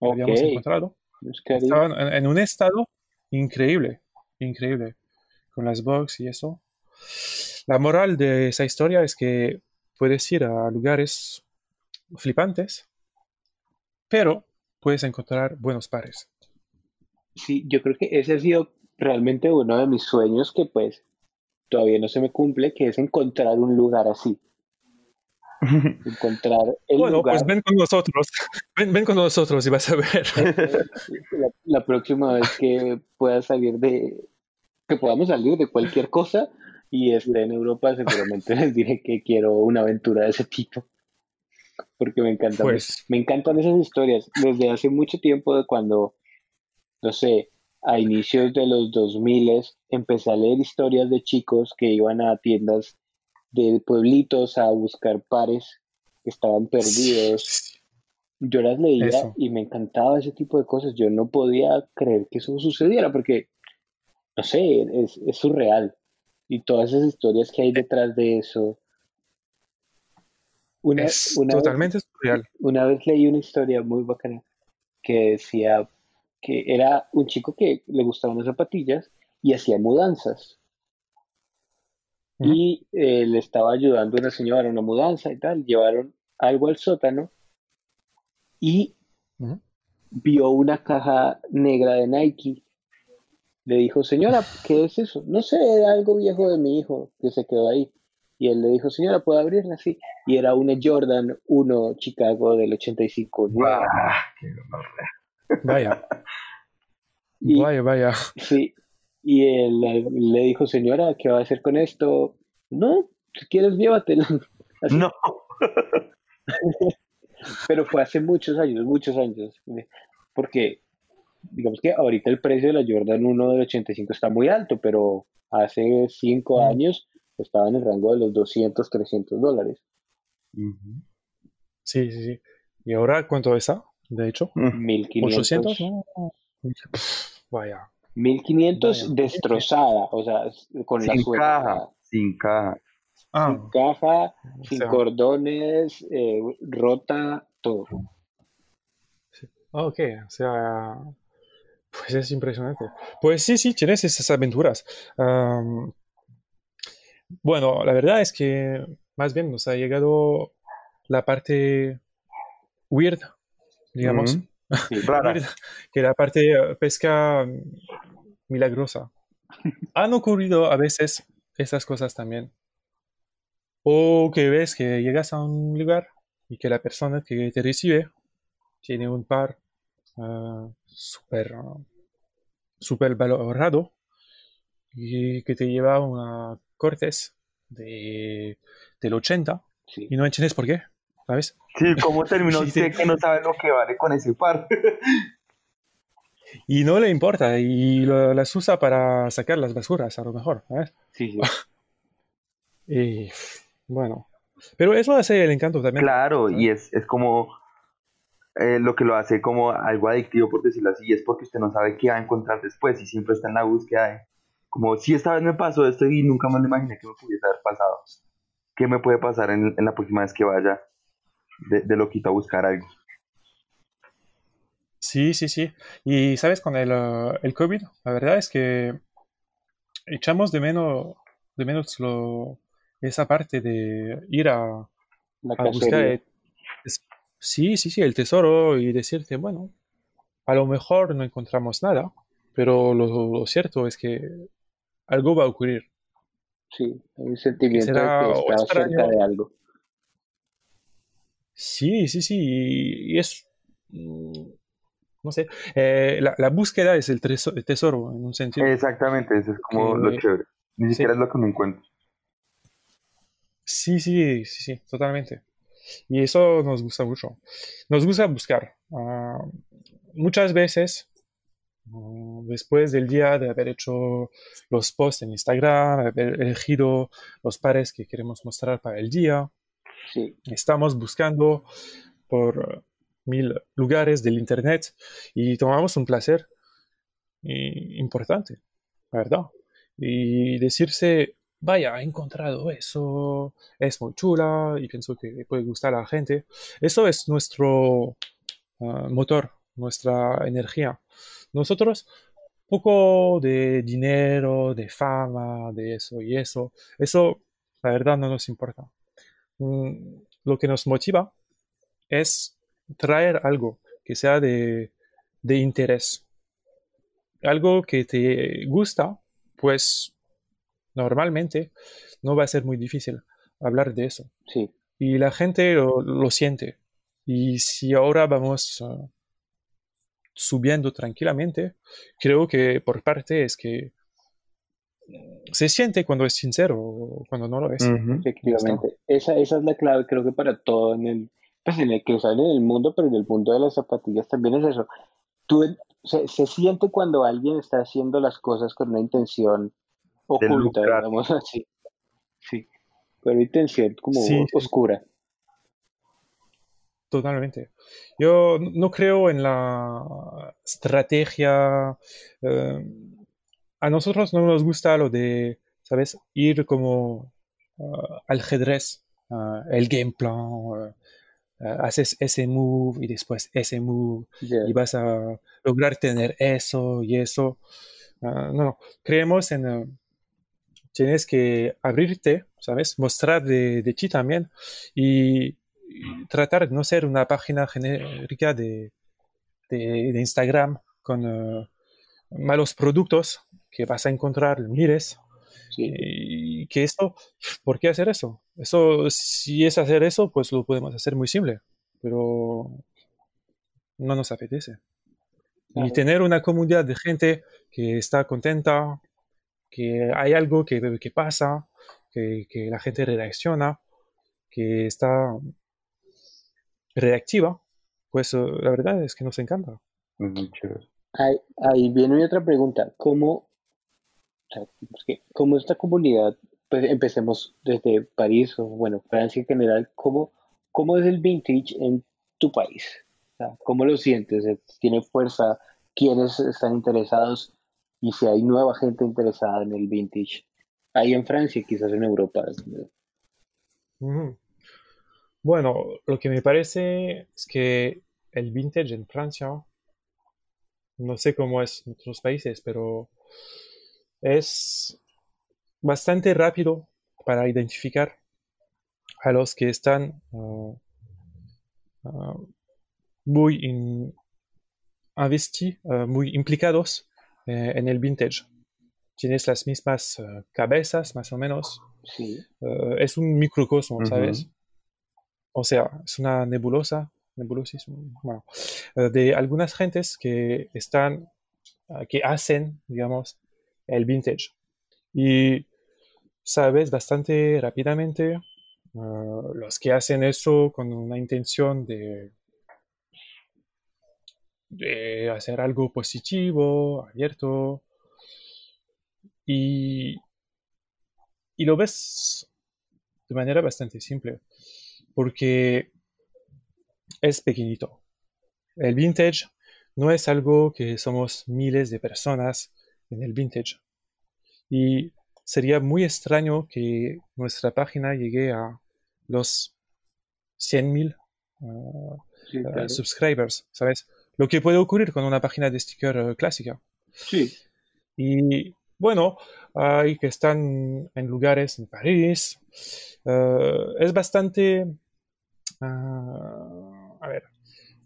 habíamos encontrado. Estaban en, un estado increíble, increíble, con las box y eso. La moral de esa historia es que puedes ir a lugares flipantes, pero puedes encontrar buenos pares. Sí, yo creo que ese ha sido realmente uno de mis sueños que pues todavía no se me cumple, que es encontrar un lugar así. encontrar el bueno, pues ven con nosotros, ven, ven, con nosotros y vas a ver. la, próxima vez que pueda salir de, que podamos salir de cualquier cosa y esté en Europa, seguramente les diré que quiero una aventura de ese tipo. Porque me encantan, pues, me encantan esas historias. Desde hace mucho tiempo, de cuando, no sé, a inicios de los 2000 empecé a leer historias de chicos que iban a tiendas de pueblitos a buscar pares que estaban perdidos. Yo las leía y me encantaba ese tipo de cosas. Yo no podía creer que eso sucediera porque, no sé, es, surreal. Y todas esas historias que hay detrás de eso. Una, es totalmente surreal. Una vez leí una historia muy bacana que decía que era un chico que le gustaban las zapatillas y hacía mudanzas. Y eh, le estaba ayudando a una señora a una mudanza y tal. Llevaron algo al sótano y vio una caja negra de Nike. Le dijo, señora, ¿qué es eso? No sé, era algo viejo de mi hijo que se quedó ahí. Y él le dijo, señora, ¿puedo abrirla? Sí. Y era una Jordan 1 Chicago del 85. Vaya. Y, Vaya, vaya. sí, y él, le- dijo, señora, ¿qué va a hacer con esto? No, si quieres, llévatelo. Así. No. Pero fue hace muchos años, muchos años. Porque, digamos que ahorita el precio de la Jordan 1 del 85 está muy alto, pero hace 5 Mm. años estaba en el rango de los 200, 300 dólares. Sí, sí, sí. ¿Y ahora cuánto está? De hecho, 1500. 800, ¿no? Pff, Vaya. 1500 Vaya. destrozada, o sea, con la Sin suela. caja, sin caja. Ah, Sin caja, o sin sea, cordones, eh, rota, todo. ok, o sea, pues es impresionante. Pues sí, sí, tienes esas aventuras. Am, bueno, la verdad es que más bien nos ha llegado la parte weird, digamos. Sí. Rara. Que la parte eh, pesca mm, milagrosa. Han ocurrido a veces esas cosas también. O que ves que llegas a un lugar y que la persona que te recibe tiene un par ah, súper súper valorado y que te lleva a una Cortés de, del 80 Sí. y no entiendes por qué, ¿sabes? Sí, ¿cómo terminó usted que no sabe lo que vale con ese par? Y no le importa y lo- las usa para sacar las basuras a lo mejor, ¿sabes? Sí, sí. Y bueno, pero eso hace el encanto también. Claro, y es, es como eh, lo que lo hace como algo adictivo, por decirlo así, es porque usted no sabe qué va a encontrar después y siempre está en la búsqueda de, como si esta vez me pasó esto y nunca me lo imaginé que me pudiese haber pasado. ¿Qué me puede pasar en, en la próxima vez que vaya de, de loquito a buscar algo? Sí, sí, sí. Y sabes, con el, eh, el COVID, la verdad es que echamos de menos, de menos lo, esa parte de ir a, La a buscar. cacería. el- es- sí, sí, sí, el tesoro y decirte, bueno, a lo mejor no encontramos nada, pero lo, lo cierto es que algo va a ocurrir. Sí, hay un sentimiento de será que está cerca de algo. Sí, sí, sí, y, es, mm, no sé, eh, la, la búsqueda es el, treso- el tesoro en un sentido. Exactamente, eso es como Que- lo chévere. Ni sí. siquiera es lo que me encuentro. Sí, sí, sí, sí, totalmente. Y eso nos gusta mucho. Nos gusta buscar. Ah, muchas veces, después del día de haber hecho los posts en Instagram, haber elegido los pares que queremos mostrar para el día, Sí, estamos buscando por mil lugares del internet y tomamos un placer eh, importante, verdad. Y decirse, vaya, he encontrado eso, es muy chula y pienso que le puede gustar a la gente. Eso es nuestro ah, motor, nuestra energía. Nosotros, poco de dinero, de fama, de eso y eso, eso, la verdad, no nos importa mm, lo que nos motiva es traer algo que sea de, de interés. Algo que te gusta, pues normalmente no va a ser muy difícil hablar de eso. sí, Y la gente lo, lo siente. Y si ahora vamos subiendo tranquilamente, creo que por parte es que mm, se siente cuando es sincero o cuando no lo es. Efectivamente. Esa, esa es la clave, creo que para todo en el, pues en el que sale en el mundo, pero en el mundo de las zapatillas también es eso. Tú, se, se siente cuando alguien está haciendo las cosas con una intención oculta, digamos así. Sí, con una intención como sí. oscura. Totalmente. Yo no creo en la estrategia. eh, a nosotros no nos gusta lo de, ¿sabes? Ir como al ajedrez, ah, el game plan, eh, ah, haces ese move y después ese move y vas a lograr tener eso y eso. No, no. Creemos en... eh, tienes que abrirte, ¿sabes? Mostrar de, de ti también y tratar de no ser una página genérica de, de, de Instagram con eh, malos productos que vas a encontrar miles Sí, y que esto, ¿por qué hacer eso? Eso, si es hacer eso, pues lo podemos hacer muy simple, pero no nos apetece. Y tener una comunidad de gente que está contenta, que hay algo que, que pasa, que, que, la gente reacciona, que está reactiva, pues eh, la verdad es que nos encanta. Ahí, ahí viene otra pregunta. ¿Cómo, ¿Cómo esta comunidad, pues empecemos desde París o bueno, Francia en general, ¿cómo, cómo es el vintage en tu país? ¿Cómo lo sientes? ¿Tiene fuerza? ¿Quiénes están interesados? Y si hay nueva gente interesada en el vintage. Ahí en Francia, quizás en Europa. Bueno, lo que me parece es que el vintage en Francia, no sé cómo es en otros países, pero es bastante rápido para identificar a los que están uh, uh, muy in, investi, uh, muy implicados eh, en el vintage. Tienes las mismas cabezas, más o menos. Sí. es un microcosmo, ¿sabes? O sea, es una nebulosa, nebulosis, bueno, de algunas gentes que están, que hacen, digamos, el vintage. Y sabes bastante rápidamente los que hacen eso con una intención de de hacer algo positivo, abierto, y, y lo ves de manera bastante simple, porque es pequeñito. El vintage no es algo que somos miles de personas en el vintage. Y sería muy extraño que nuestra página llegue a los 100.000 uh, uh, subscribers, ¿sabes? lo que puede ocurrir con una página de sticker eh, clásica. Sí. Y bueno, hay que están en lugares en París. Eh, es bastante... Ah, a ver.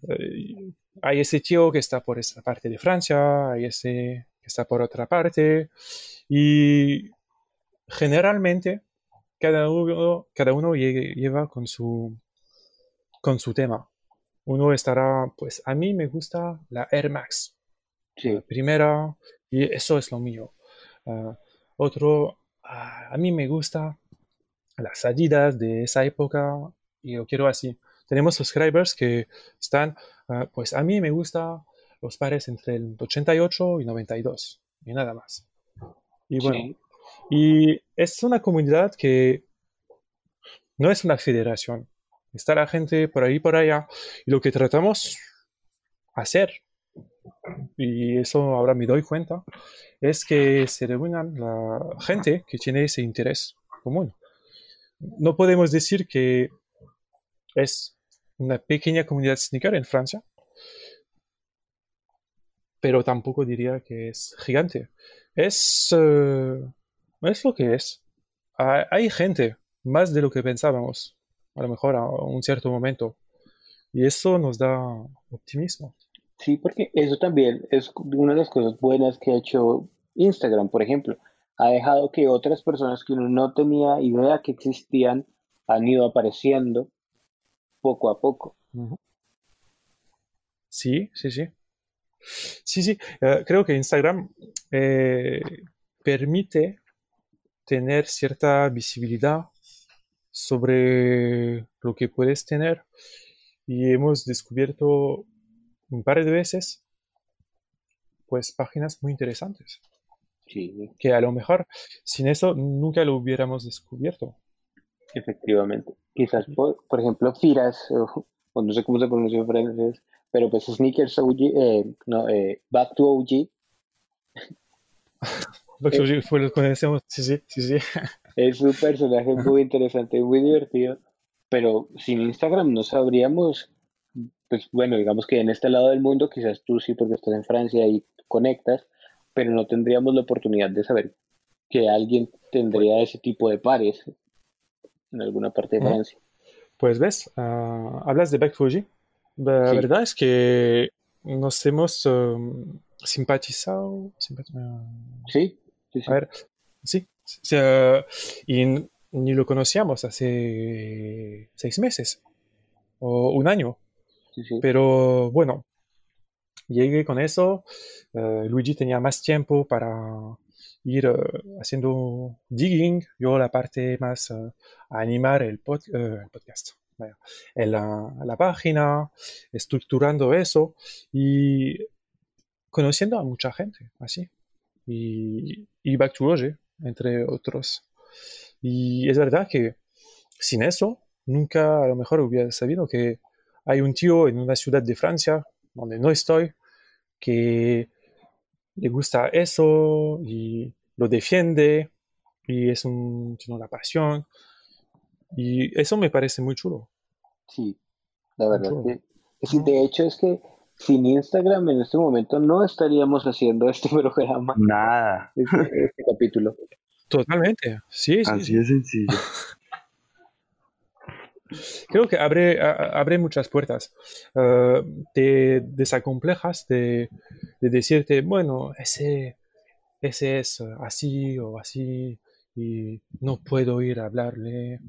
Eh, hay ese tío que está por esta parte de Francia, hay ese que está por otra parte. Y generalmente cada uno, cada uno lleva con su, con su tema uno estará, pues a mí me gusta la Air Max. Sí. primera, y eso es lo mío. Otro, a mí me gusta las Adidas de esa época y lo quiero así. Tenemos subscribers que están, ah, pues a mí me gusta los pares entre el 88 y 92 y nada más. Y bueno, y es una comunidad que no es una federación, está la gente por ahí, por allá, y lo que tratamos hacer, y eso ahora me doy cuenta, es que se reúnan la gente que tiene ese interés común. No podemos decir que es una pequeña comunidad sneaker en Francia, pero tampoco diría que es gigante. Es, eh, es lo que es. Hay gente, más de lo que pensábamos a lo mejor a un cierto momento. Y eso nos da optimismo. Sí, porque eso también es una de las cosas buenas que ha hecho Instagram, por ejemplo. Ha dejado que otras personas que uno no tenía idea que existían han ido apareciendo poco a poco. Sí, sí, sí. Sí, sí. Eh, creo que Instagram eh, permite tener cierta visibilidad sobre lo que puedes tener y hemos descubierto un par de veces pues páginas muy interesantes. Sí. que a lo mejor sin eso nunca lo hubiéramos descubierto. Efectivamente. Quizás por, por ejemplo Firas o, no sé cómo se pronuncia en francés pero pues Sneakers OG eh, no, eh, Back to OG Back to OG fue lo que conocemos sí sí sí sí. Es un personaje muy interesante, muy divertido, pero sin Instagram no sabríamos, pues bueno, digamos que en este lado del mundo, quizás tú sí porque estás en Francia y conectas, pero no tendríamos la oportunidad de saber que alguien tendría ese tipo de pares en alguna parte de Francia. Pues ves, uh, hablas de Back Fuji. La sí. verdad es que nos hemos um, simpatizado. Simpat sí, sí, sí. A ver, sí, y ni lo conocíamos hace seis meses o un año. Pero bueno, llegué con eso. Eh, Luigi tenía más tiempo para ir eh, haciendo digging, yo la parte más eh, animar el, podcast, la, la, página, estructurando eso y conociendo a mucha gente, así. Y, y Back to Roger, entre otros. Y es verdad que sin eso, nunca a lo mejor hubiera sabido que hay un tío en una ciudad de Francia, donde no estoy, que le gusta eso y lo defiende y es un, tiene una pasión. Y eso me parece muy chulo. Sí, la verdad que, sí, de hecho es que sin Instagram en este momento no estaríamos haciendo este programa. Nada. Este, este capítulo. Totalmente, sí, sí. Así de sencillo. Creo que abre, abre muchas puertas. Uh, te desacomplejas de, de, decirte, bueno, ese, ese es así o así y no puedo ir a hablarle.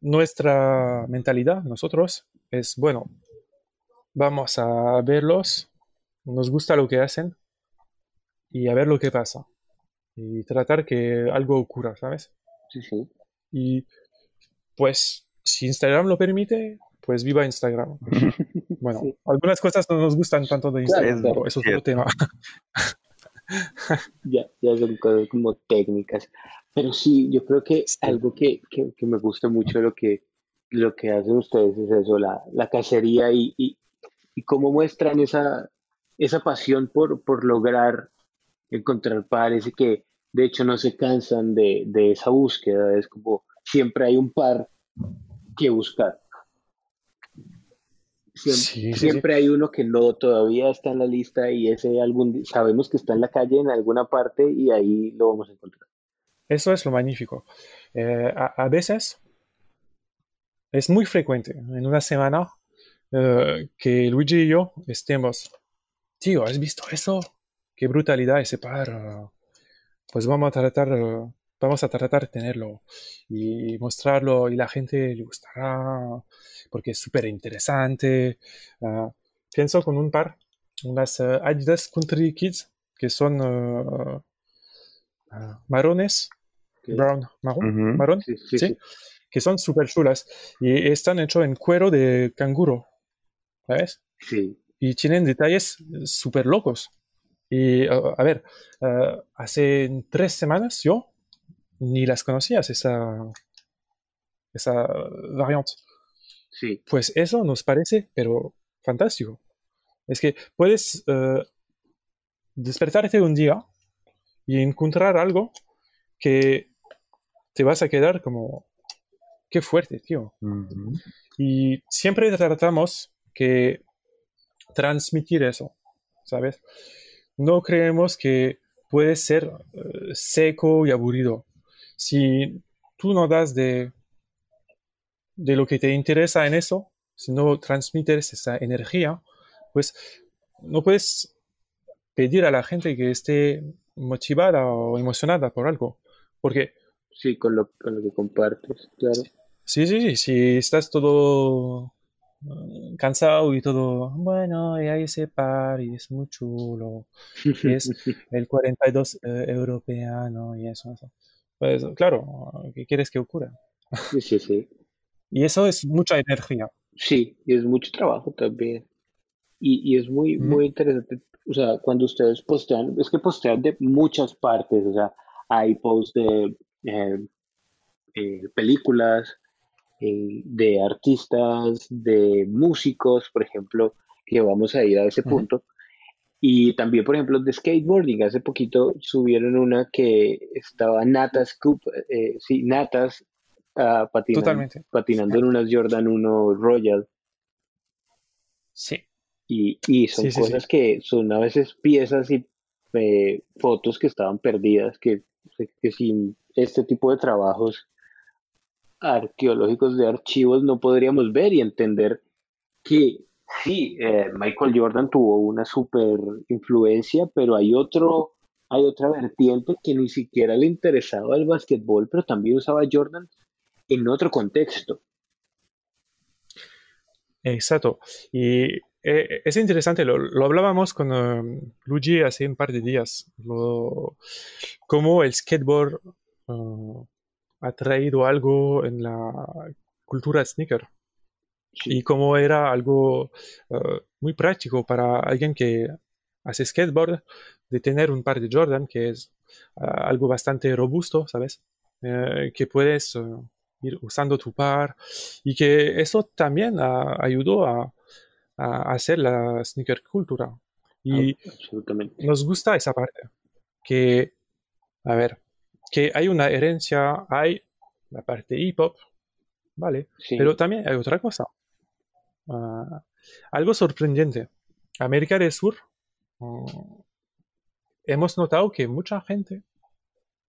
Nuestra mentalidad, nosotros, es, bueno, vamos a verlos, nos gusta lo que hacen y a ver lo que pasa. Y tratar que algo ocurra, ¿sabes? Sí, sí. Y pues si Instagram lo permite, pues viva Instagram. Bueno, algunas cosas no nos gustan tanto de Instagram, pero eso es otro tema. ya, ya son cosas como técnicas. Pero sí, yo creo que algo que, que, me gusta mucho de lo que, lo que hacen ustedes es eso, la, la cacería y, y, y, cómo muestran esa, esa pasión por, por lograr encontrar pares y que de hecho no se cansan de, de esa búsqueda. Es como siempre hay un par que buscar. Siempre, hay uno que no todavía está en la lista y ese algún sabemos que está en la calle en alguna parte y ahí lo vamos a encontrar. Eso es lo magnífico. Eh, a, veces es muy frecuente en una semana eh, que Luigi y yo estemos, tío, ¿has visto eso? Qué brutalidad ese par. Pues vamos a tratar vamos a tratar de tenerlo y mostrarlo y la gente le gustará porque es súper interesante. Ah, pienso con un par, unas uh, Adidas Country Kids que son uh, marrones, brown, marrón, marrón, sí, que son súper chulas y están hechos en cuero de canguro, ¿sabes? Sí. Y tienen detalles súper locos. Y a ver, hace tres semanas yo ni las conocías, esa, esa variante. Sí. Pues eso nos parece, pero fantástico. Es que puedes uh, despertarte un día y encontrar algo que te vas a quedar como, qué fuerte, tío. Y siempre tratamos que transmitir eso, ¿sabes? No creemos que puede ser uh, seco y aburrido si tú no das de, de lo que te interesa en eso, si no transmites esa energía, pues no puedes pedir a la gente que esté motivada o emocionada por algo. Porque... Sí, con lo, con lo que compartes, claro. Sí, sí, sí. Si estás todo mm, cansado y todo, bueno, y hay ese par y es muy chulo, y es el 42 eh, europeano y eso, eso. Pues claro, ¿qué quieres que ocurra? Sí, sí, sí. y eso es mucha energía. Sí, y es mucho trabajo también. Y, y es muy, muy interesante. O sea, cuando ustedes postean, es que postean de muchas partes. O sea, hay posts de eh, eh, películas, eh, de artistas, de músicos, por ejemplo, que vamos a ir a ese punto. Y también, por ejemplo, de skateboarding. Hace poquito subieron una que estaba Natas, Coop, eh, sí, Natas uh, patinando, patinando en unas Jordan 1 Royal. Sí. Y, y son cosas que son a veces piezas y eh, fotos que estaban perdidas, que, que sin este tipo de trabajos arqueológicos de archivos no podríamos ver y entender que Sí, eh, Michael Jordan tuvo una super influencia, pero hay otro, hay otra vertiente que ni siquiera le interesaba el básquetbol, pero también usaba Jordan en otro contexto. Exacto. Y eh, es interesante, lo, hablábamos con um, Luigi hace un par de días, lo, cómo el skateboard uh, ha traído algo en la cultura sneaker y cómo era algo uh, muy práctico para alguien que hace skateboard de tener un par de Jordan que es uh, algo bastante robusto, ¿sabes? Eh, que puedes uh, ir usando tu par y que eso también ayudó a, a, hacer la sneaker cultura. Y Absolutamente. nos gusta esa parte, que, a ver, que hay una herencia, hay la parte hip hop, ¿vale? Sí. Pero también hay otra cosa. Ah, algo sorprendente. América del Sur, mm, hemos notado que mucha gente,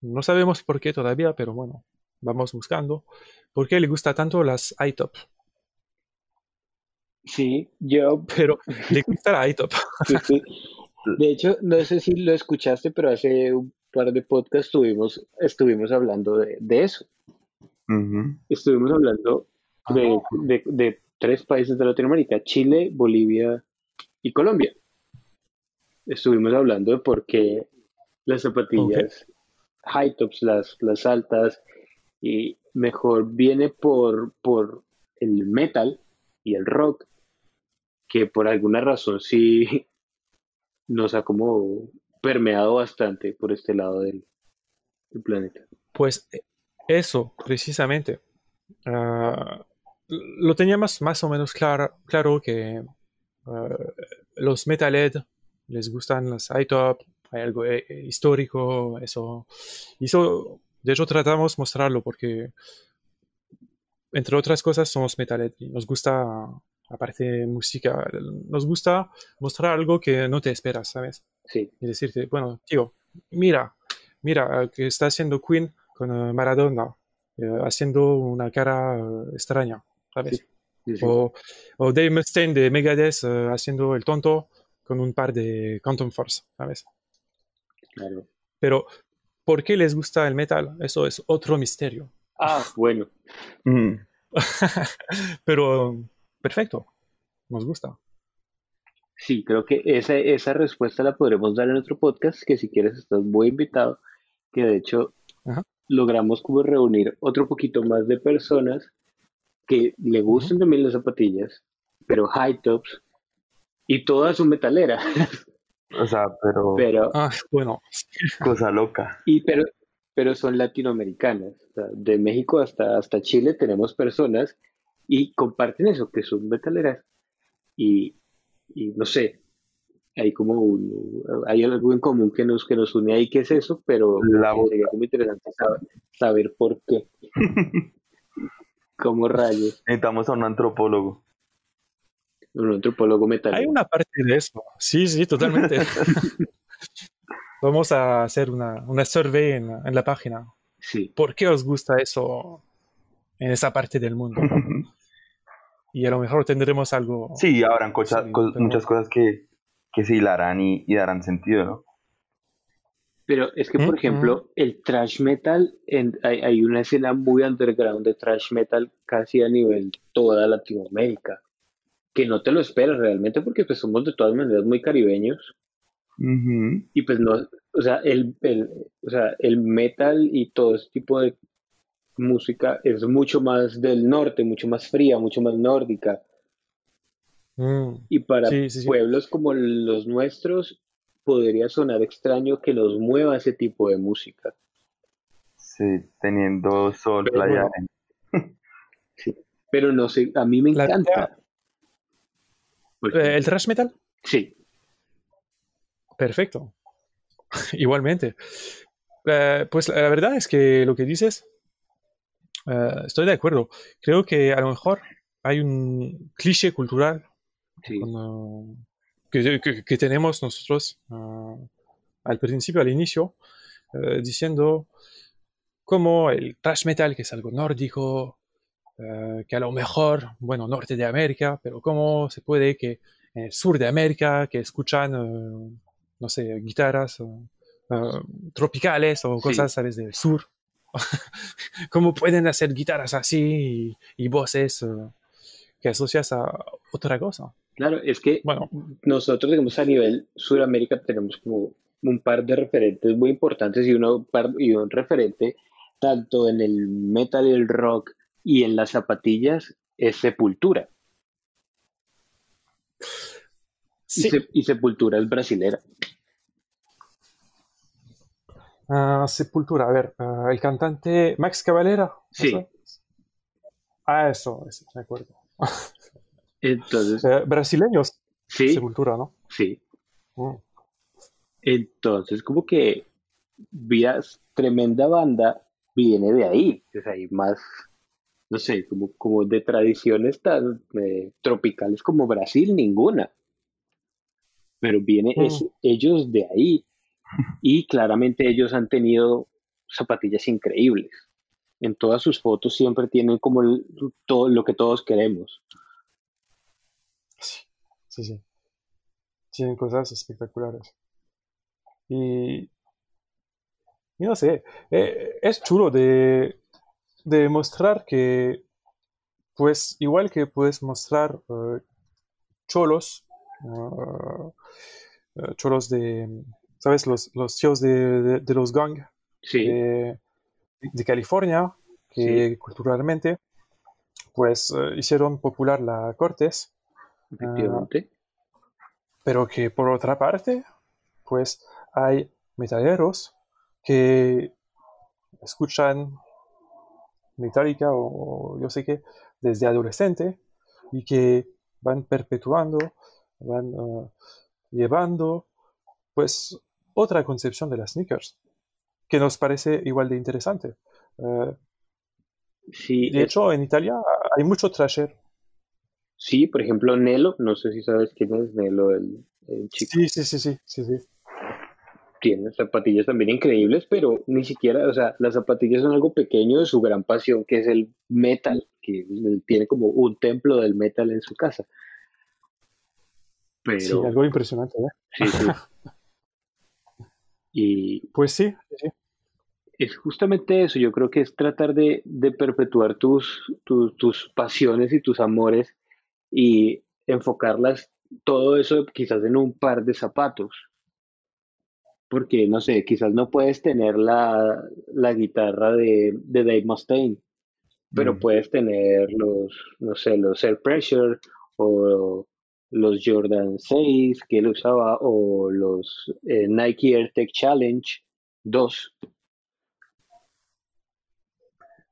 no sabemos por qué todavía, pero bueno, vamos buscando, por qué le gusta tanto las iTop. Sí, yo Pero le gusta la iTop. Sí, sí. De hecho, no sé si lo escuchaste, pero hace un par de podcasts estuvimos, estuvimos hablando de, de eso. Estuvimos hablando de, de- de tres países de Latinoamérica, Chile, Bolivia y Colombia. Estuvimos hablando de por qué las zapatillas high tops, las, las altas, y mejor viene por, por el metal y el rock, que por alguna razón sí nos ha como permeado bastante por este lado del, planeta. Pues eh, eso, precisamente. Ah, lo teníamos más o menos claro, claro que ah, los metalhead les gustan las iTop, hay algo eh, histórico, eso. Y eso, de hecho, tratamos mostrarlo porque, entre otras cosas, somos metalhead y nos gusta, aparte de música, nos gusta mostrar algo que no te esperas, ¿sabes? Sí, y decirte, bueno, tío, mira, mira, que está haciendo Queen con eh, Maradona, eh, haciendo una cara extraña, ¿sabes? Sí. sí, sí. O, o Dave Mustaine de Megadeth eh, haciendo el tonto con un par de Quantum Force, ¿sabes? claro. Pero, ¿por qué les gusta el metal? Eso es otro misterio. Ah, bueno, Mm. Pero, perfecto, nos gusta. sí, creo que esa, esa respuesta la podremos dar en otro podcast, que si quieres estás muy invitado, que de hecho Ajá. logramos como reunir otro poquito más de personas que le gusten también las zapatillas, pero high tops, y todas son metaleras, O sea, pero pero, Ah, bueno, cosa loca. y, pero, pero son latinoamericanas. O sea, de México hasta, hasta Chile tenemos personas y comparten eso, que son metaleras. Y, y no sé, hay como un, hay algo en común que nos, que nos une ahí, que es eso, pero La sería como interesante saber, saber por qué. ¿Cómo rayos? Necesitamos a un antropólogo. Un antropólogo hay metalero. una parte de eso. Sí, sí, totalmente. Vamos a hacer una, una survey en, en la página. Sí, ¿Por qué os gusta eso en esa parte del mundo? Y a lo mejor tendremos algo. Sí, habrán cosa- Sí, co- pero- muchas cosas que, que se hilarán y, y darán sentido, ¿no? Pero es que, por ejemplo, el thrash metal, en- hay, hay una escena muy underground de thrash metal casi a nivel toda Latinoamérica, que no te lo esperas realmente porque pues somos de todas maneras muy caribeños. Y pues no, o sea, el, el, o sea, el metal y todo ese tipo de música es mucho más del norte, mucho más fría, mucho más nórdica. Mm, y para Sí, sí, sí. pueblos como los nuestros podría sonar extraño que nos mueva ese tipo de música. Sí, teniendo sol, Pero playa, bueno. arena. Pero no sé, a mí me La encanta. eh. ¿El thrash metal? Sí, Perfecto. Igualmente. Eh, pues la verdad es que lo que dices, eh, estoy de acuerdo. Creo que a lo mejor hay un cliché cultural sí, con, que, que- que tenemos nosotros ah, al principio, al inicio, eh, diciendo como el thrash metal, que es algo nórdico, eh, que a lo mejor, bueno, norte de América, pero cómo se puede que en el sur de América, que escuchan, eh, no sé, guitarras tropicales o Sí. cosas, ¿sabes?, del sur. ¿Cómo pueden hacer guitarras así y, y voces que asocias a otra cosa? Claro, es que Bueno, nosotros, digamos, a nivel Sudamérica tenemos como un par de referentes muy importantes y, uno, par- y un referente tanto en el metal y el rock y en las zapatillas es Sepultura. Y, sí. Se- y Sepultura es brasilera. Ah, Sepultura, a ver, ah, el cantante Max Cavalera. Sí. Ah, eso, eso, me acuerdo. Entonces, Eh, brasileños, sí, Sepultura, ¿no? sí. Mm. Entonces, como que Vías, tremenda banda, viene de ahí. Hay más, no sé, como, como de tradiciones tan eh, tropicales como Brasil, ninguna. Pero viene Mm. es- ellos de ahí. Y claramente ellos han tenido zapatillas increíbles. En todas sus fotos siempre tienen como el- todo lo que todos queremos. Sí, sí. Tienen cosas espectaculares. Y, y no sé, eh, es chulo de, de mostrar que, pues, igual que puedes mostrar eh, cholos, eh, cholos de, ¿sabes? Los, los tíos de, de- de los gang Sí, de, de California, que culturalmente, pues, hicieron popular la Cortés. Efectivamente. Pero que por otra parte, pues hay metaleros que escuchan Metallica o, o yo sé qué desde adolescente y que van perpetuando, van eh, llevando pues otra concepción de las sneakers que nos parece igual de interesante. Eh, Sí, de es- hecho, en Italia hay mucho trasher. Sí, por ejemplo, Nelo, no sé si sabes quién es Nelo, el, el chico. Sí, sí, sí, sí, sí, sí. Tiene zapatillas también increíbles, pero ni siquiera, o sea, las zapatillas son algo pequeño de su gran pasión, que es el metal, que tiene como un templo del metal en su casa. Sí, Pero, algo impresionante, ¿eh? sí, sí. Y Pues sí, sí, sí. es justamente eso, yo creo que es tratar de, de perpetuar tus, tus, tus pasiones y tus amores y enfocarlas, todo eso quizás en un par de zapatos. Porque, no sé, quizás no puedes tener la, la guitarra de, de Dave Mustaine, pero Mm. puedes tener los, no sé, los Air Pressure o los Jordan 6 que él usaba o los eh, Nike Air Tech Challenge 2.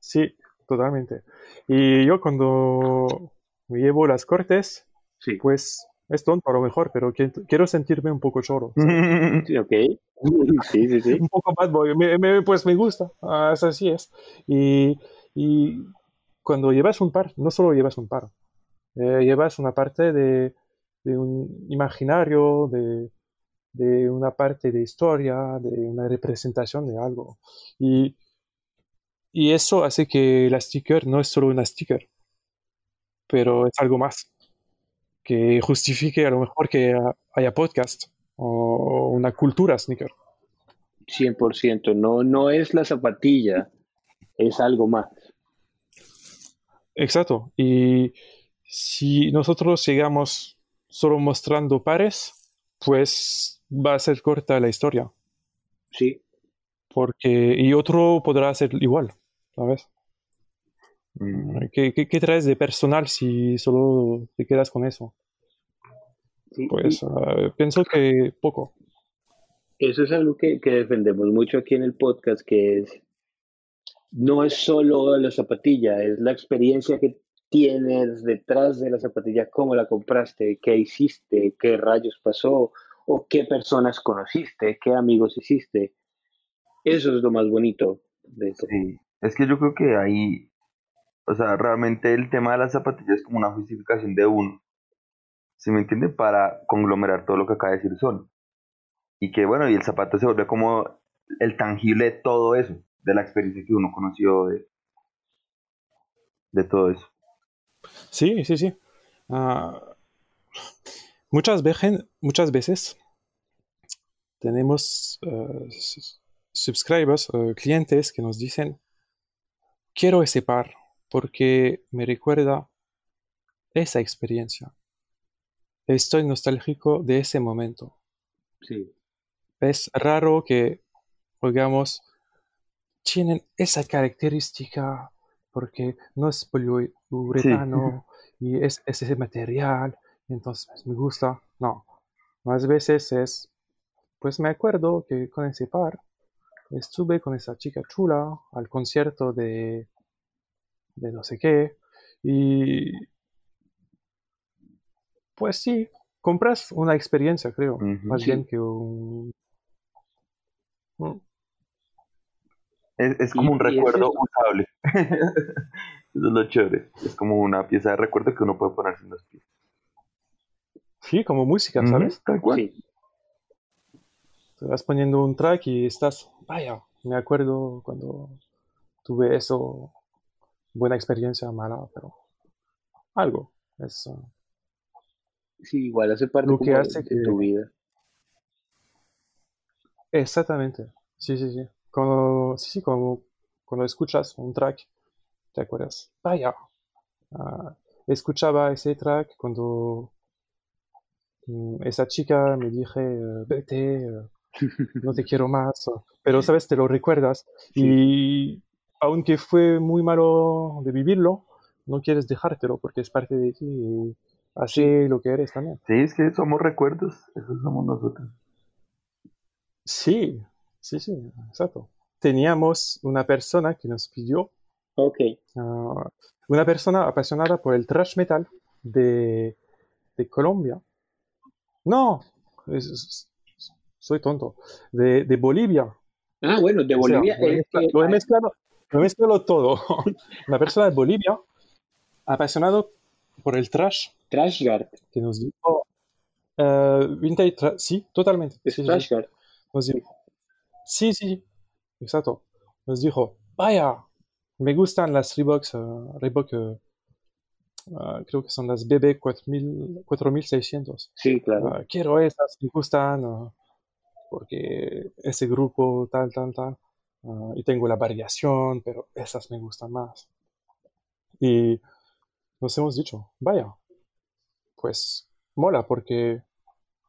Sí, totalmente. Y yo cuando me llevo las cortes, Sí, pues es tonto a lo mejor, pero quiero sentirme un poco choro, sí, ok. Sí, sí, sí. un poco bad boy, me- me- pues me gusta, ah, es así es. Y, y cuando llevas un par, no solo llevas un par, eh, llevas una parte de, de un imaginario, de, de una parte de historia, de una representación de algo. Y, y eso hace que la sticker no es solo una sticker, pero es algo más que justifique a lo mejor que haya podcast o una cultura sneaker. 100%. No, no es la zapatilla, es algo más. Exacto. Y si nosotros llegamos solo mostrando pares, pues va a ser corta la historia. Sí, Porque, y otro podrá hacer igual, ¿sabes? ¿Qué, qué, qué traes de personal si solo te quedas con eso? sí. Pues ah, pienso que poco. Eso es algo que, que defendemos mucho aquí en el podcast, que es, no es solo la zapatilla, es la experiencia que tienes detrás de la zapatilla, cómo la compraste, qué hiciste, qué rayos pasó, o qué personas conociste, qué amigos hiciste. Eso es lo más bonito de esto. Sí, es que yo creo que ahí, o sea, realmente el tema de las zapatillas es como una justificación de uno, ¿sí me entiende? Para conglomerar todo lo que acaba de decir Sol. Y que bueno, y el zapato se vuelve como el tangible de todo eso, de la experiencia que uno conoció de, de todo eso. Sí, sí, sí. Ah, muchas, veces, muchas veces tenemos eh, subscribers, eh, clientes que nos dicen, quiero ese par porque me recuerda esa experiencia. estoy nostálgico de ese momento. Sí. Es raro que, digamos, tienen esa característica porque no es poliuretano y es, es ese material, entonces me gusta. No, más veces es, pues me acuerdo que con ese par estuve con esa chica chula al concierto de, de no sé qué y pues sí, compras una experiencia, creo, más bien que un... Es, como un recuerdo usable. Eso es lo chévere. Es como una pieza de recuerdo que uno puede ponerse en los pies. Sí, como música, ¿sabes? tal cual. Sí. Te vas poniendo un track y estás, vaya, me acuerdo cuando tuve eso, buena experiencia, mala, pero algo. Es, uh, sí, igual hace parte que hace de, tu vida. Exactamente, sí, sí, sí. Cuando, sí, sí, como, cuando escuchas un track, te acuerdas, vaya, uh, escuchaba ese track cuando mm, esa chica me dije, vete, no te quiero más, pero sabes, te lo recuerdas y aunque fue muy malo de vivirlo, no quieres dejártelo porque es parte de ti y así lo que eres también. Sí, es que somos recuerdos, esos somos nosotros. Sí, sí, sí, exacto. Teníamos una persona que nos pidió, okay. Ah, una persona apasionada por el thrash metal de, de Colombia. No, es, soy tonto, de, de Bolivia. Ah, bueno, de Bolivia. lo, he mezclado, lo, he mezclado, todo. Una persona de Bolivia, apasionado por el trash. Trashguard. Que nos dijo. Uh, vintage, sí, totalmente. Es sí, Trashguard. Sí. sí, sí, exacto. Nos dijo, vaya, me gustan las Reeboks, uh, Reebok, uh, creo que son las BB 4000, 4600. Sí, claro. quiero esas, me gustan porque ese grupo tal, tal, tal, ah, y tengo la variación, pero esas me gustan más. Y nos hemos dicho, vaya, pues mola, porque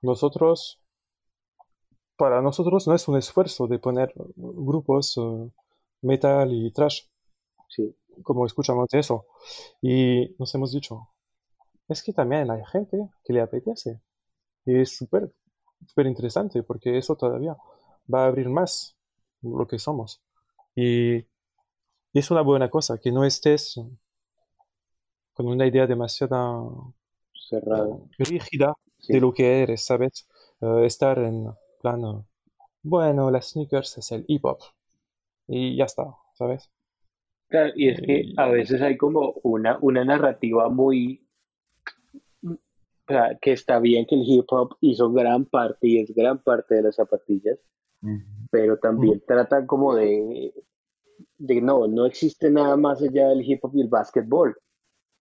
nosotros, para nosotros no es un esfuerzo de poner grupos ah, metal y trash, sí. como escuchamos eso. Y nos hemos dicho, es que también hay gente que le apetece. Y es súper súper interesante porque eso todavía va a abrir más lo que somos. Y, es una buena cosa que no estés con una idea demasiado cerrada, rígida de lo que eres, ¿sabes? Eh, estar en plano, bueno, las sneakers es el hip hop y ya está, ¿sabes? Claro, y es que a veces hay como una, una narrativa muy que está bien que el hip hop hizo gran parte y es gran parte de las zapatillas, pero también tratan como de, de no, no existe nada más allá del hip hop y el básquetbol,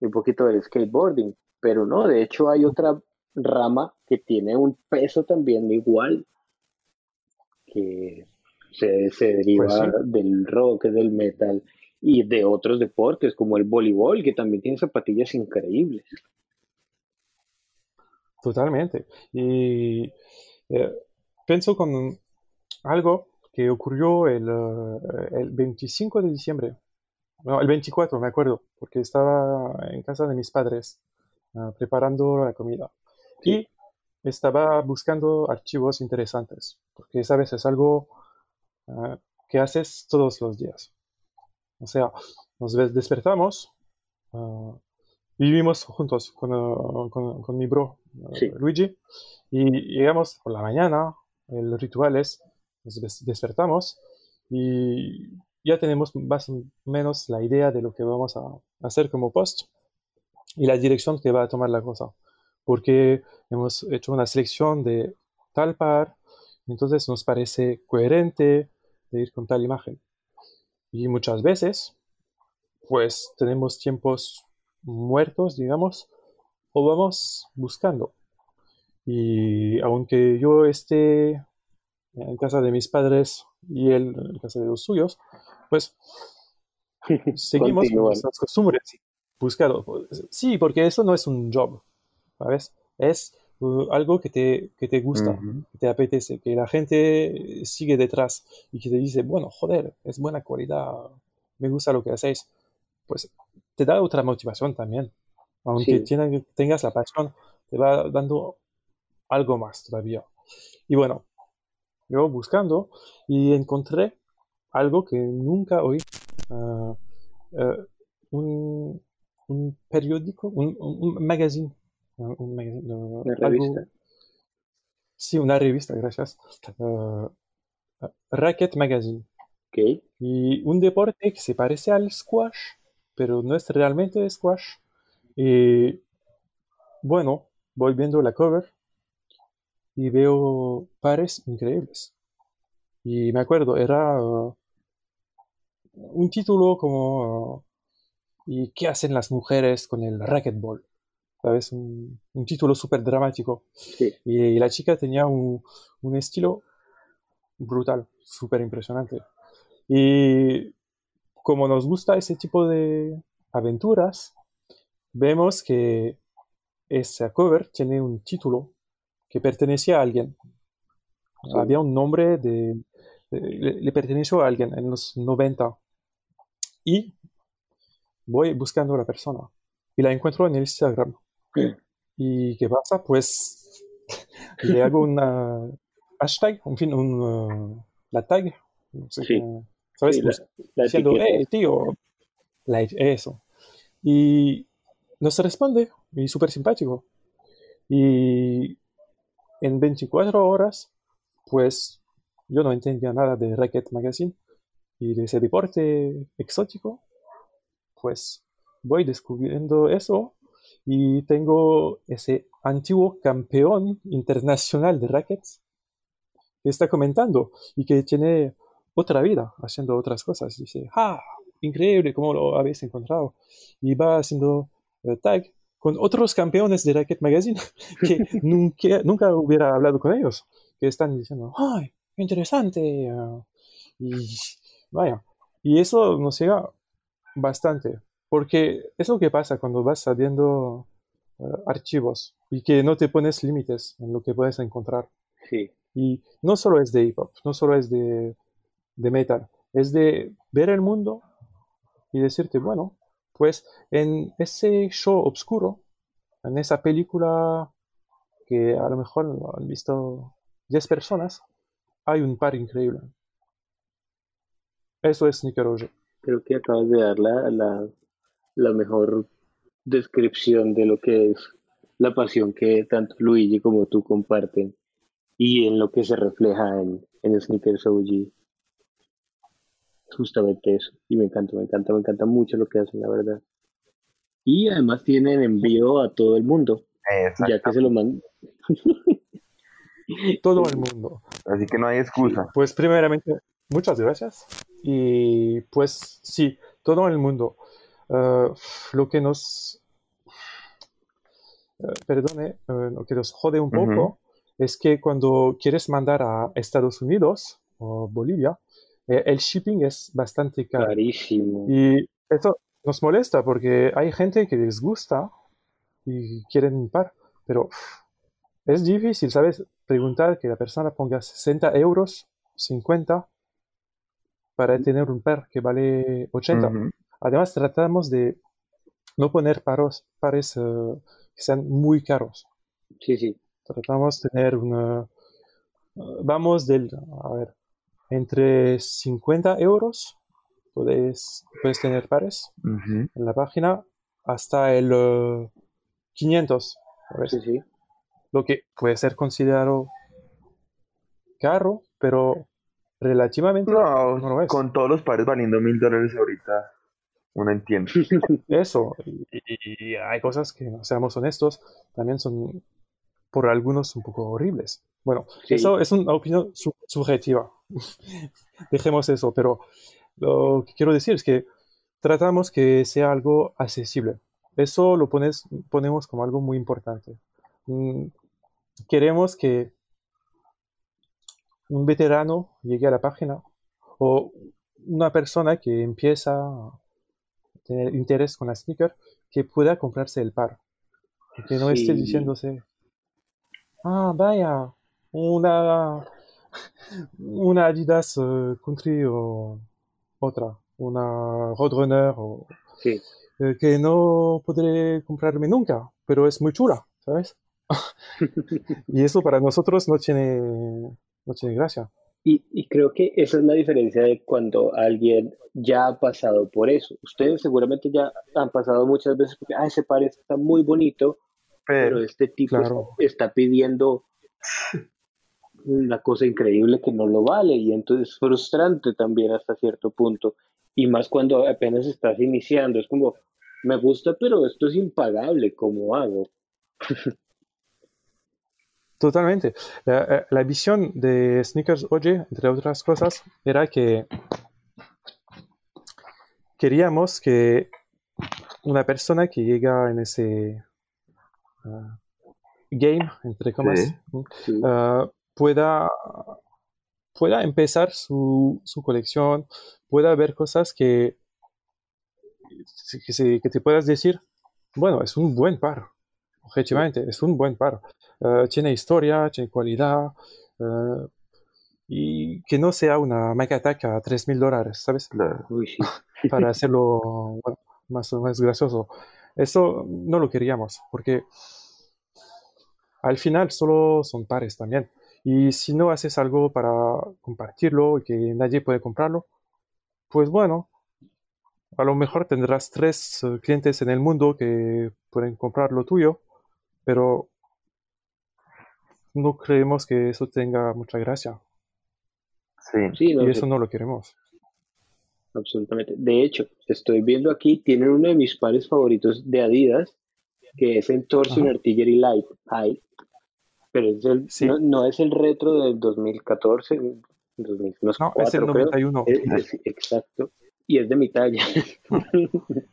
un poquito del skateboarding, pero no, de hecho hay otra rama que tiene un peso también igual, que se, se deriva pues del rock, del metal y de otros deportes como el voleibol, que también tiene zapatillas increíbles. Totalmente. Y eh, pienso con algo que ocurrió el, eh, el 25 de diciembre. No, el 24, me acuerdo, porque estaba en casa de mis padres ah, preparando la comida. Y estaba buscando archivos interesantes, porque sabes, es algo ah, que haces todos los días. O sea, nos despertamos, uh, vivimos juntos con, con, con mi bro Luigi, y llegamos por la mañana, el ritual es, nos despertamos y ya tenemos más o menos la idea de lo que vamos a hacer como post y la dirección que va a tomar la cosa, porque hemos hecho una selección de tal par, entonces nos parece coherente de ir con tal imagen. Y muchas veces, pues tenemos tiempos muertos, digamos, o vamos buscando. Y aunque yo esté en casa de mis padres y él en casa de los suyos, pues seguimos con nuestras costumbres. Buscado. Sí, porque eso no es un job, ¿sabes? Es uh, algo que te, que te gusta, que te apetece, que la gente sigue detrás y que te dice, bueno, joder, es buena cualidad, me gusta lo que hacéis, pues te da otra motivación también. Aunque tengas la pasión, te va dando algo más todavía. Y bueno, yo buscando y encontré algo que nunca oí. Ah, ah, un, un, periódico, un, un magazine. Un magazine ¿Una revista? sí, una revista, gracias. Racket Magazine. Okay. Y un deporte que se parece al squash, pero no es realmente squash. Y bueno, voy viendo la cover y veo pares increíbles. Y me acuerdo, era uh, un título como uh, ¿Y qué hacen las mujeres con el racquetball? ¿Sabes? Un, un título súper dramático. Sí. Y, la chica tenía un, un estilo brutal, súper impresionante. Y como nos gusta ese tipo de aventuras, vemos que esa cover tiene un título que pertenecía a alguien. Había un nombre de, le, perteneció a alguien en los 90. Y voy buscando a la persona y la encuentro en el Instagram. ¿Y qué pasa? Pues le hago una hashtag, en fin, un, uh, la tag. ¿Sabes? Sí, la, la diciendo, hey, tío, like, eso. Y nos responde, y súper simpático. Y en 24 horas, pues yo no entendía nada de Racket Magazine y de ese deporte exótico. Pues voy descubriendo eso y tengo ese antiguo campeón internacional de rackets que está comentando y que tiene otra vida haciendo otras cosas. Dice, ¡ah! Increíble cómo lo habéis encontrado. Y va haciendo eh, tag con otros campeones de Racket Magazine que nunca, nunca hubiera hablado con ellos, que están diciendo, ¡ay! Interesante. ah, y vaya. Y eso nos llega bastante, porque es lo que pasa cuando vas sabiendo eh, archivos y que no te pones límites en lo que puedes encontrar. Sí, Y no solo es de hip hop, no solo es de, de metal, es de ver el mundo y decirte, bueno, pues en ese show oscuro, en esa película que a lo mejor han visto 10 personas, hay un par increíble. Eso es Nickelodeon. creo que acabas de dar la, la, la mejor descripción de lo que es la pasión que tanto Luigi como tú comparten y en lo que se refleja en, en Sneakers OG. Justamente eso. Y me encanta, me encanta, me encanta mucho lo que hacen, la verdad. Y además tienen envío a todo el mundo, ya que se lo mandan. Todo el mundo. Así que no hay excusa. Pues primeramente, muchas gracias. Y pues sí, todo el mundo. Eh, lo que nos, eh, perdone, eh, lo que nos jode un poco es que cuando quieres mandar a Estados Unidos o Bolivia, eh, el shipping es bastante caro. Carísimo. Y eso nos molesta porque hay gente que les gusta y quieren un par, pero es difícil, ¿sabes? Preguntar que la persona ponga 60 euros, 50, para tener un par que vale 80. Ujú. Además, tratamos de no poner paros, pares eh, que sean muy caros. Sí, sí. Tratamos de tener una... Vamos del, a ver, entre 50 euros puedes, puedes tener pares en la página hasta el eh, 500, ¿sabes? Sí, sí. Lo que puede ser considerado caro, pero relativamente No, no lo es. con todos los pares valiendo mil dólares ahorita, uno entiende. Eso, y, y- y hay cosas que, seamos honestos, también son por algunos un poco horribles. Bueno, Sí. eso es una opinión su- subjetiva. Dejemos eso, pero lo que quiero decir es que tratamos que sea algo accesible. Eso lo pones, ponemos como algo muy importante. Mm, Queremos que un veterano llegue a la página o una persona que empieza a tener interés con la sneaker que pueda comprarse el par. Que no esté diciéndose, ah, vaya, una, una Adidas eh, Country o otra, una Roadrunner o, Sí. eh, que no podré comprarme nunca, pero es muy chula, ¿sabes? y eso para nosotros no tiene, no tiene gracia. Y, y creo que esa es la diferencia de cuando alguien ya ha pasado por eso. Ustedes seguramente ya han pasado muchas veces porque, ah, ese par está muy bonito, pero Pero, este tipo Claro. está pidiendo una cosa increíble que no lo vale y entonces es frustrante también hasta cierto punto. Y más cuando apenas estás iniciando, es como, me gusta, pero esto es impagable, ¿cómo hago? Totalmente. La, eh, la visión de Sneakers Oye, entre otras cosas, era que queríamos que una persona que llega en ese ah, game, entre comas, Sí. ¿no? Sí. ah, pueda, pueda empezar su, su colección, pueda ver cosas que, que, se- que te puedas decir, bueno, es un buen par, objetivamente, es un buen par. Ah, tiene historia, tiene cualidad, y que no sea una Mac Attack a 3 mil dólares, ¿sabes? claro. Uy, sí. para hacerlo bueno, más, más gracioso. Eso no lo queríamos, porque al final solo son pares también. Y si no haces algo para compartirlo y que nadie puede comprarlo, pues bueno, a lo mejor tendrás tres eh, clientes en el mundo que pueden comprar lo tuyo, pero no creemos que eso tenga mucha gracia. Sí. Sí, no, Y sí, eso no lo queremos. Absolutamente. De hecho, estoy viendo aquí, tienen uno de mis pares favoritos de Adidas, que es el Torsion Ajá. Artillery Light High, pero es el, Sí. no, no es el retro del 2014, 2004 No, es el creo. 91. Es- es- exacto. Y es de mi talla.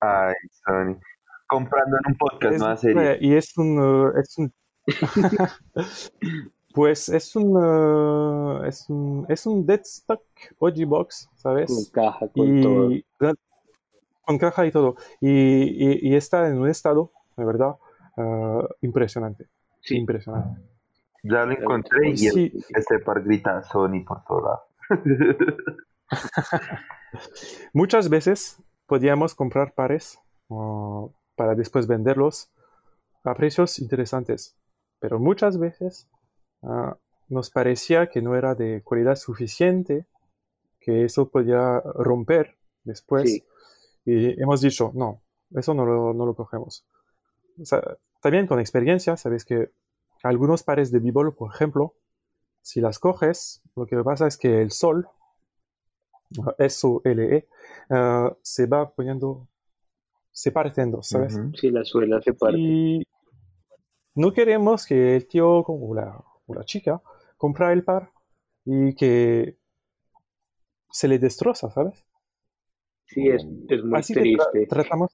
Ay, Sony. Comprando en un podcast, Es- no serie. eh, y es un, es un pues es un, es un es un Deadstock OG Box, con ¿sabes? caja, con todo. Y con caja y todo. Y, y- y está en un estado, de verdad, eh, impresionante. Sí. Impresionante. Ya lo encontré y Sí. este par grita Sony por todo lado. Muchas veces podíamos comprar pares uh, para después venderlos a precios interesantes, pero muchas veces ah, nos parecía que no era de calidad suficiente, que eso podía romper después, Sí. y hemos dicho, no, eso no lo, no lo cogemos. O sea, también con experiencia, sabes que algunos pares de b-ball, por ejemplo, si las coges, lo que pasa es que el sol, S-O-L-E, ah, se va poniendo, se parte en dos, ¿sabes? Sí, la suela se parte. Y no queremos que el tío o la, la chica compra el par y que se le destroza, ¿sabes? Sí, es, es muy Así que tra- triste. tratamos.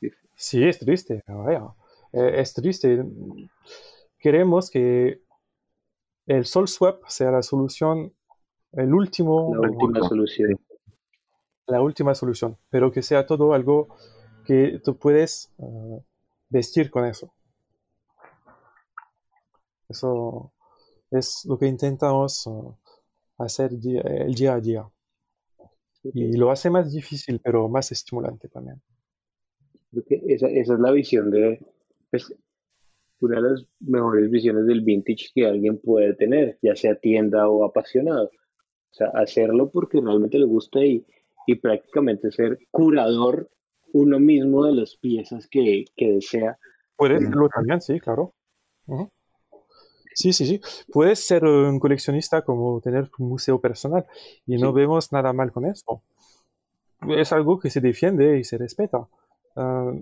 Sí. Sí, es triste, vaya. Eh, es triste. Queremos que el Sol Swap sea la solución, el último, La última solución. la última solución, pero que sea todo algo que tú puedes eh, vestir con eso. Eso es lo que intentamos eh, hacer día- el día a día. Y lo hace más difícil, pero más estimulante también. Creo que esa, esa es la visión de, pues, una de las mejores visiones del vintage que alguien puede tener, ya sea tienda o apasionado. O sea, hacerlo porque realmente le gusta y, y prácticamente ser curador uno mismo de las piezas que, que desea. Puedes Sí. serlo también, sí, claro. Sí, sí, sí. Puedes ser eh, un coleccionista como tener tu museo personal y no Sí. vemos nada mal con eso. Es algo que se defiende y se respeta. Ah,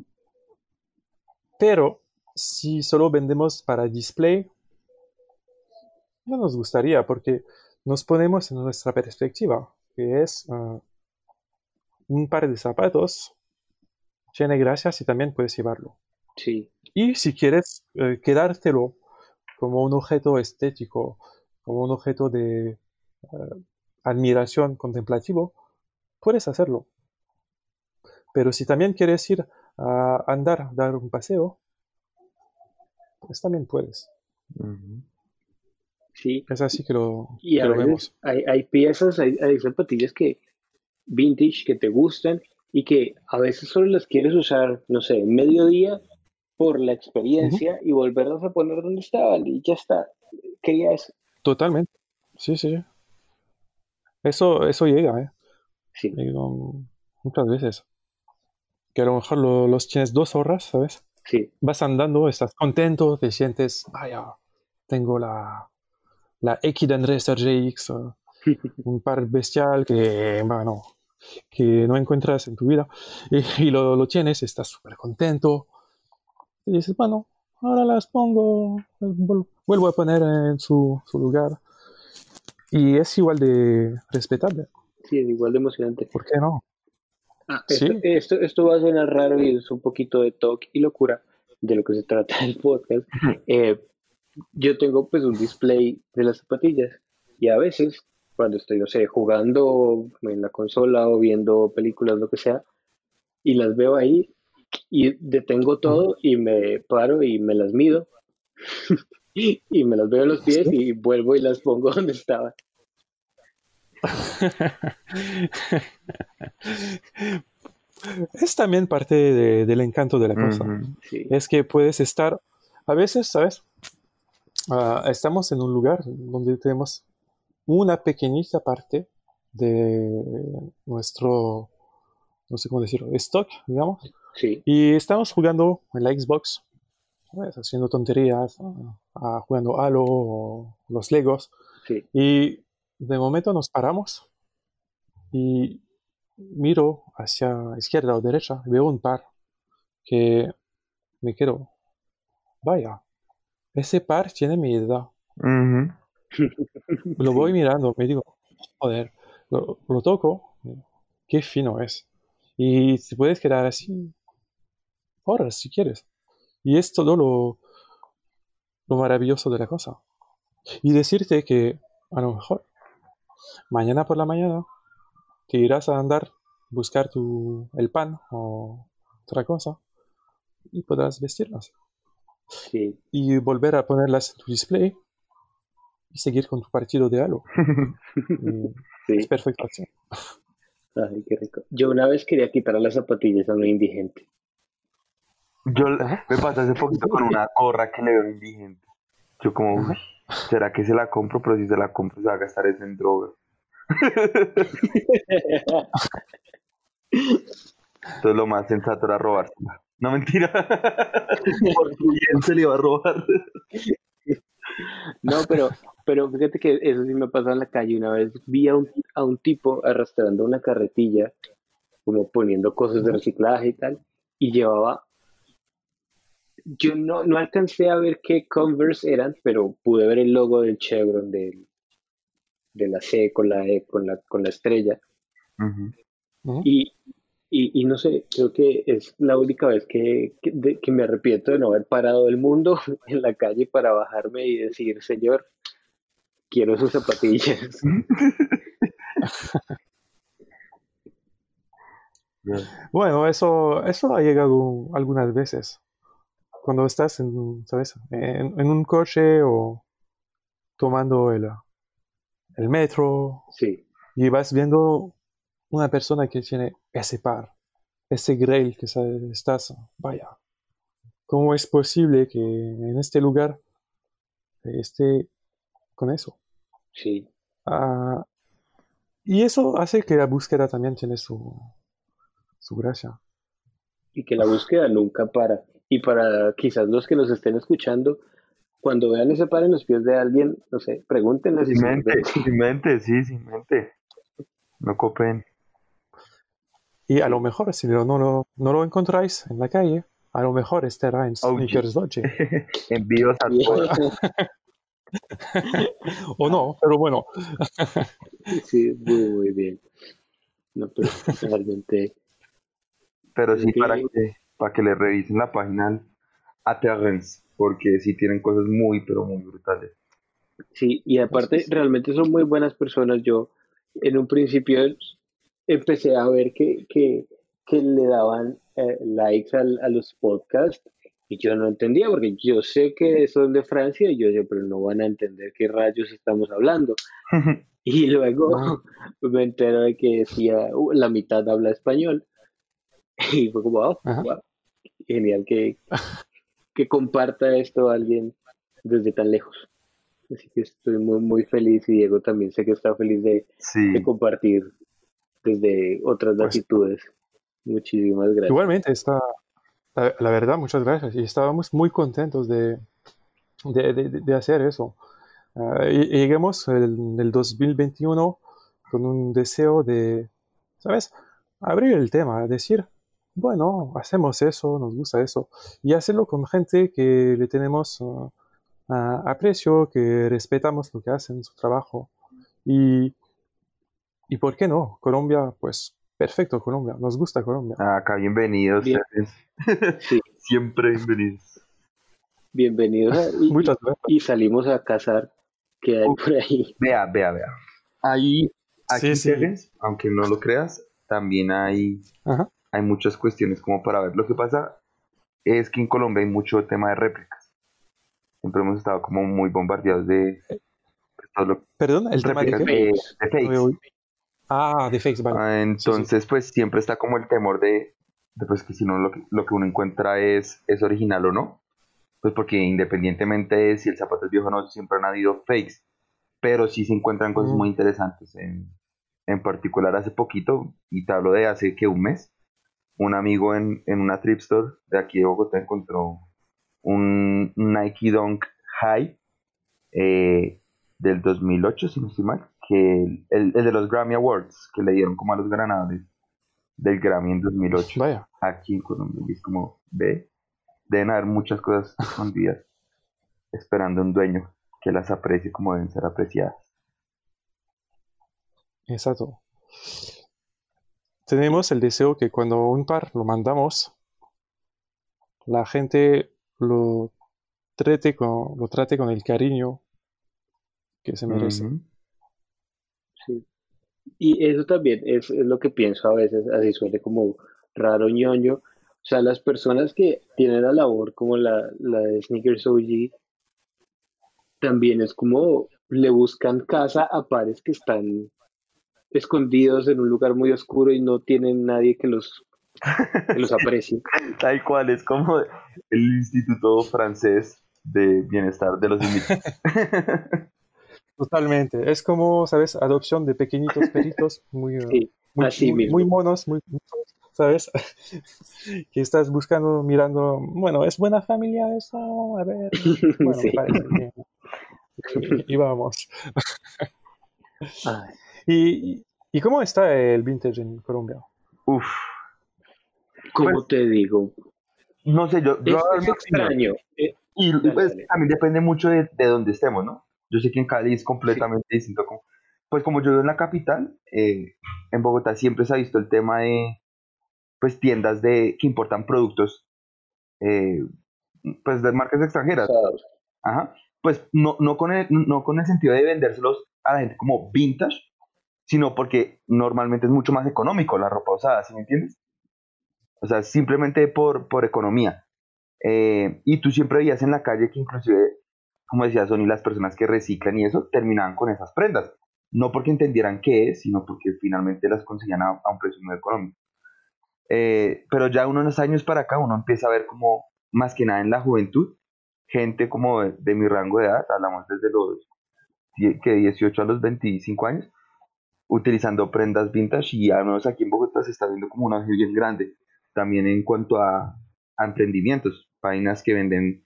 pero si solo vendemos para display, no nos gustaría porque nos ponemos en nuestra perspectiva, que es ah, un par de zapatos, tiene gracia si también puedes llevarlo. Sí, Y si quieres eh, quedártelo como un objeto estético, como un objeto de eh, admiración contemplativo, puedes hacerlo. Pero si también quieres ir a andar, dar un paseo, pues también puedes. Sí. Es así que lo, Y que a lo veces vemos. hay, hay piezas, hay, hay zapatillas que vintage que te gustan y que a veces solo las quieres usar, no sé, mediodía por la experiencia y volverlas a poner donde estaban y ya está. Quería eso. Totalmente. Sí, sí. Eso, eso llega, ¿eh? Sí, Digo, muchas veces. Que a lo mejor lo- los tienes dos horas, ¿sabes? sí, Vas andando, estás contento, te sientes, vaya, tengo la, la X de Andrés RGX, un par bestial que, bueno, que no encuentras en tu vida, y, y lo, lo tienes, estás súper contento, y dices, bueno, ahora las pongo, vuel- vuelvo a poner en su, su lugar, y es igual de respetable, sí, es igual de emocionante. ¿por qué no? Ah, Sí. esto, esto, esto va a sonar raro y es un poquito de talk y locura de lo que se trata el podcast. Eh, yo tengo pues un display de las zapatillas y a veces cuando estoy, no sé, jugando en la consola o viendo películas, lo que sea, y las veo ahí y detengo todo y me paro y me las mido y me las veo en los pies y vuelvo y las pongo donde estaban. es también parte de- del encanto de la cosa. Sí, Es que puedes estar, a veces, ¿sabes? Ah, estamos en un lugar donde tenemos una pequeñita parte de nuestro, no sé cómo decirlo, stock, digamos, sí, y estamos jugando en la Xbox, ¿sabes? Haciendo tonterías, ah, ah, jugando Halo o los Legos, sí, y de momento nos paramos y miro hacia izquierda o derecha y veo un par que me quedo, vaya, ese par tiene mi edad. Lo voy mirando, me digo, joder, lo, lo toco, qué fino es. Y te puedes quedar así horas si quieres. Y es todo lo, lo maravilloso de la cosa. Y decirte que a lo mejor mañana por la mañana te irás a andar, buscar tu, el pan o otra cosa y podrás vestirlas. sí. Y volver a ponerlas en tu display y seguir con tu partido de Halo. Y sí. es perfecto así. Ay, qué rico. Yo una vez quería quitar las zapatillas a un indigente. Yo me pasé hace poquito con una gorra que le veo indigente. Yo como, "Uy, ¿será que se la compro? Pero si se la compro se va a gastar eso en droga. Entonces lo más sensato era robársela. No mentira. Por su bien se le iba a robar. No, pero, pero fíjate que eso sí me pasó en la calle. Una vez vi a un, a un tipo arrastrando una carretilla, como poniendo cosas de reciclaje y tal, y llevaba. Yo no, no alcancé a ver qué Converse eran, pero pude ver el logo del Chevron del, de la C con la E, con la, con la estrella. Y, y, y no sé, creo que es la única vez que, que, de- que me arrepiento de no haber parado el mundo en la calle para bajarme y decir, señor, quiero sus zapatillas. Bueno, eso, eso ha llegado algunas veces. Cuando estás en, ¿sabes? En, en un coche o tomando el, el metro Sí, y vas viendo una persona que tiene ese par, ese grail que estás, vaya, ¿cómo es posible que en este lugar esté con eso? sí, Ah, y eso hace que la búsqueda también tiene su, su gracia. y que la búsqueda nunca para. Y para quizás los que nos estén escuchando, cuando vean ese par en los pies de alguien, no sé, pregúntenle si Sin se mente, sin mente, sí, sin mente. No copen. Y a lo mejor, si no, no, lo- no lo encontráis en la calle, a lo mejor estará en Oh, Sneakers Dolce. Envíos a todos. O no, pero bueno. Sí, muy, muy bien. No, pero realmente, Pero sí para que, para que le revisen la página a Terrence, porque sí tienen cosas muy, pero muy brutales. sí, y aparte realmente son muy buenas personas. Yo en un principio empecé a ver que, que, que le daban eh, likes al- a los podcasts y yo no entendía, porque yo sé que son de Francia, y yo decía, pero no van a entender qué rayos estamos hablando. y luego me entero de que decía, uh, la mitad habla español. Y fue como, oh, wow, genial que, que comparta esto a alguien desde tan lejos. Así que estoy muy, muy feliz y Diego también sé que está feliz de, de compartir desde otras pues latitudes. Muchísimas gracias. Igualmente, está, la, verdad, muchas gracias. Y estábamos muy contentos de, de, de, hacer eso. Uh, y, llegamos en el 2021 con un deseo de, ¿sabes? Abrir el tema, decir, bueno, hacemos eso, nos gusta eso, y hacerlo con gente que le tenemos uh, aprecio, que respetamos lo que hacen, su trabajo. Y, y ¿por qué no? Colombia, pues perfecto, Colombia, nos gusta Colombia. Ah, acá bienvenidos. Siempre bienvenidos. Bienvenidos. Y, Muchas gracias. Y salimos a cazar, que hay por ahí. Vea, vea, vea. Ahí, aquí, sí, aunque no lo creas, también hay, hay muchas cuestiones como para ver. Lo que pasa es que en Colombia hay mucho tema de réplicas siempre hemos estado como muy bombardeados de... Pues, Perdón, el tema de, de, fakes. Ah, de fakes, vale. Entonces, pues siempre está como el temor de, pues que si no lo, lo, que uno encuentra es, es original o no. Pues porque independientemente de si el zapato es viejo o no, siempre han habido fakes. Pero sí se encuentran cosas mm. muy interesantes. En, en particular hace poquito, y te hablo de hace que un mes, un amigo en, en una trip store de aquí de Bogotá encontró un Nike Dunk High eh, del 2008, si no estoy mal, que el, de los Grammy Awards, que le dieron como a los ganadores del Grammy en 2008. Vaya. Aquí en Colombia, es como, ve, deben haber muchas cosas escondidas esperando un dueño que las aprecie como deben ser apreciadas. Exacto. Tenemos el deseo que cuando un par lo mandamos, la gente lo trate con, lo trate con el cariño que se merece. Sí. Y eso también es, lo que pienso a veces, así suele como raro ñoño. O sea, las personas que tienen la labor como la, la de Sneakers OG, también es como le buscan casa a pares que están escondidos en un lugar muy oscuro y no tienen nadie que los que los aprecien. Tal cual, es como el Instituto Francés de Bienestar de los Inmigrantes. Totalmente, es como, ¿sabes? Adopción de pequeñitos peritos muy, muy, monos, muy, ¿sabes? que estás buscando, mirando, bueno, ¿es buena familia eso? A ver, bueno, parece Y vamos. ¿Y, ¿Y cómo está el vintage en Colombia? Uf, ¿Cómo pues, te digo? No sé, yo... es, extraño. Eh, y pues, también depende mucho de, de dónde estemos, ¿no? Yo sé que en Cali es completamente distinto. pues como yo vivo en la capital, eh, en Bogotá siempre se ha visto el tema de pues tiendas de que importan productos eh, pues de marcas extranjeras. Ajá. Pues no, no, con el, no con el sentido de vendérselos a la gente como vintage, sino porque normalmente es mucho más económico la ropa usada, ¿sí me entiendes? O sea, simplemente por, por economía. Eh, y tú siempre veías en la calle que inclusive, como decía Sony, las personas que reciclan y eso terminaban con esas prendas. No porque entendieran qué es, sino porque finalmente las conseguían a, un precio muy económico. Eh, pero ya unos años para acá uno empieza a ver como, más que nada en la juventud, gente como de, mi rango de edad, hablamos desde los que 18 a los 25 años, utilizando prendas vintage y al menos aquí en Bogotá se está viendo como una bien grande también en cuanto a, emprendimientos, páginas que venden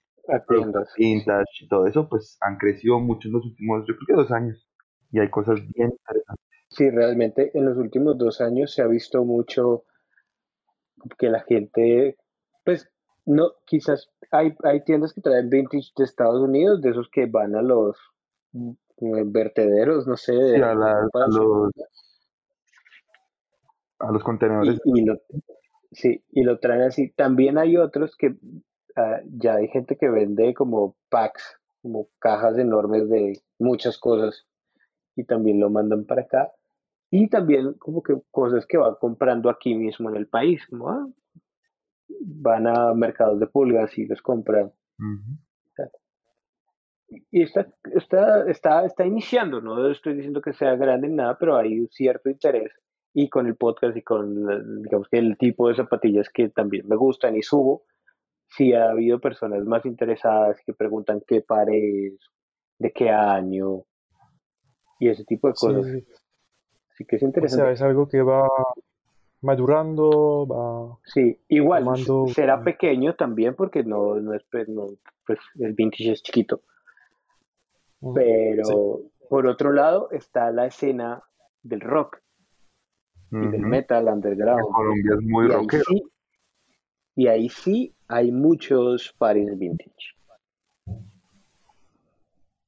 vintage y todo eso, pues han crecido mucho en los últimos, yo creo que dos años. Y hay cosas bien interesantes. Sí, realmente en los últimos dos años se ha visto mucho que la gente, pues, no, quizás hay, hay tiendas que traen vintage de Estados Unidos, de esos que van a los vertederos, no sé. a, los, a los contenedores. Sí, y lo traen así. También hay otros que ah, ya hay gente que vende como packs, como cajas enormes de muchas cosas y también lo mandan para acá. Y también como que cosas que van comprando aquí mismo en el país, ah, van a mercados de pulgas y los compran. Y está, está, está, está iniciando, no estoy diciendo que sea grande ni nada, pero hay un cierto interés y con el podcast y con, digamos que el tipo de zapatillas que también me gustan y subo, sí ha habido personas más interesadas que preguntan qué pares, de qué año y ese tipo de cosas. Sí, que es interesante. O sea, es algo que va madurando, va... Sí, igual, será pequeño también porque no, no es, no, pues el vintage es chiquito. Pero por otro lado está la escena del rock y del metal underground. Colombia es muy y y ahí sí hay muchos pares vintage.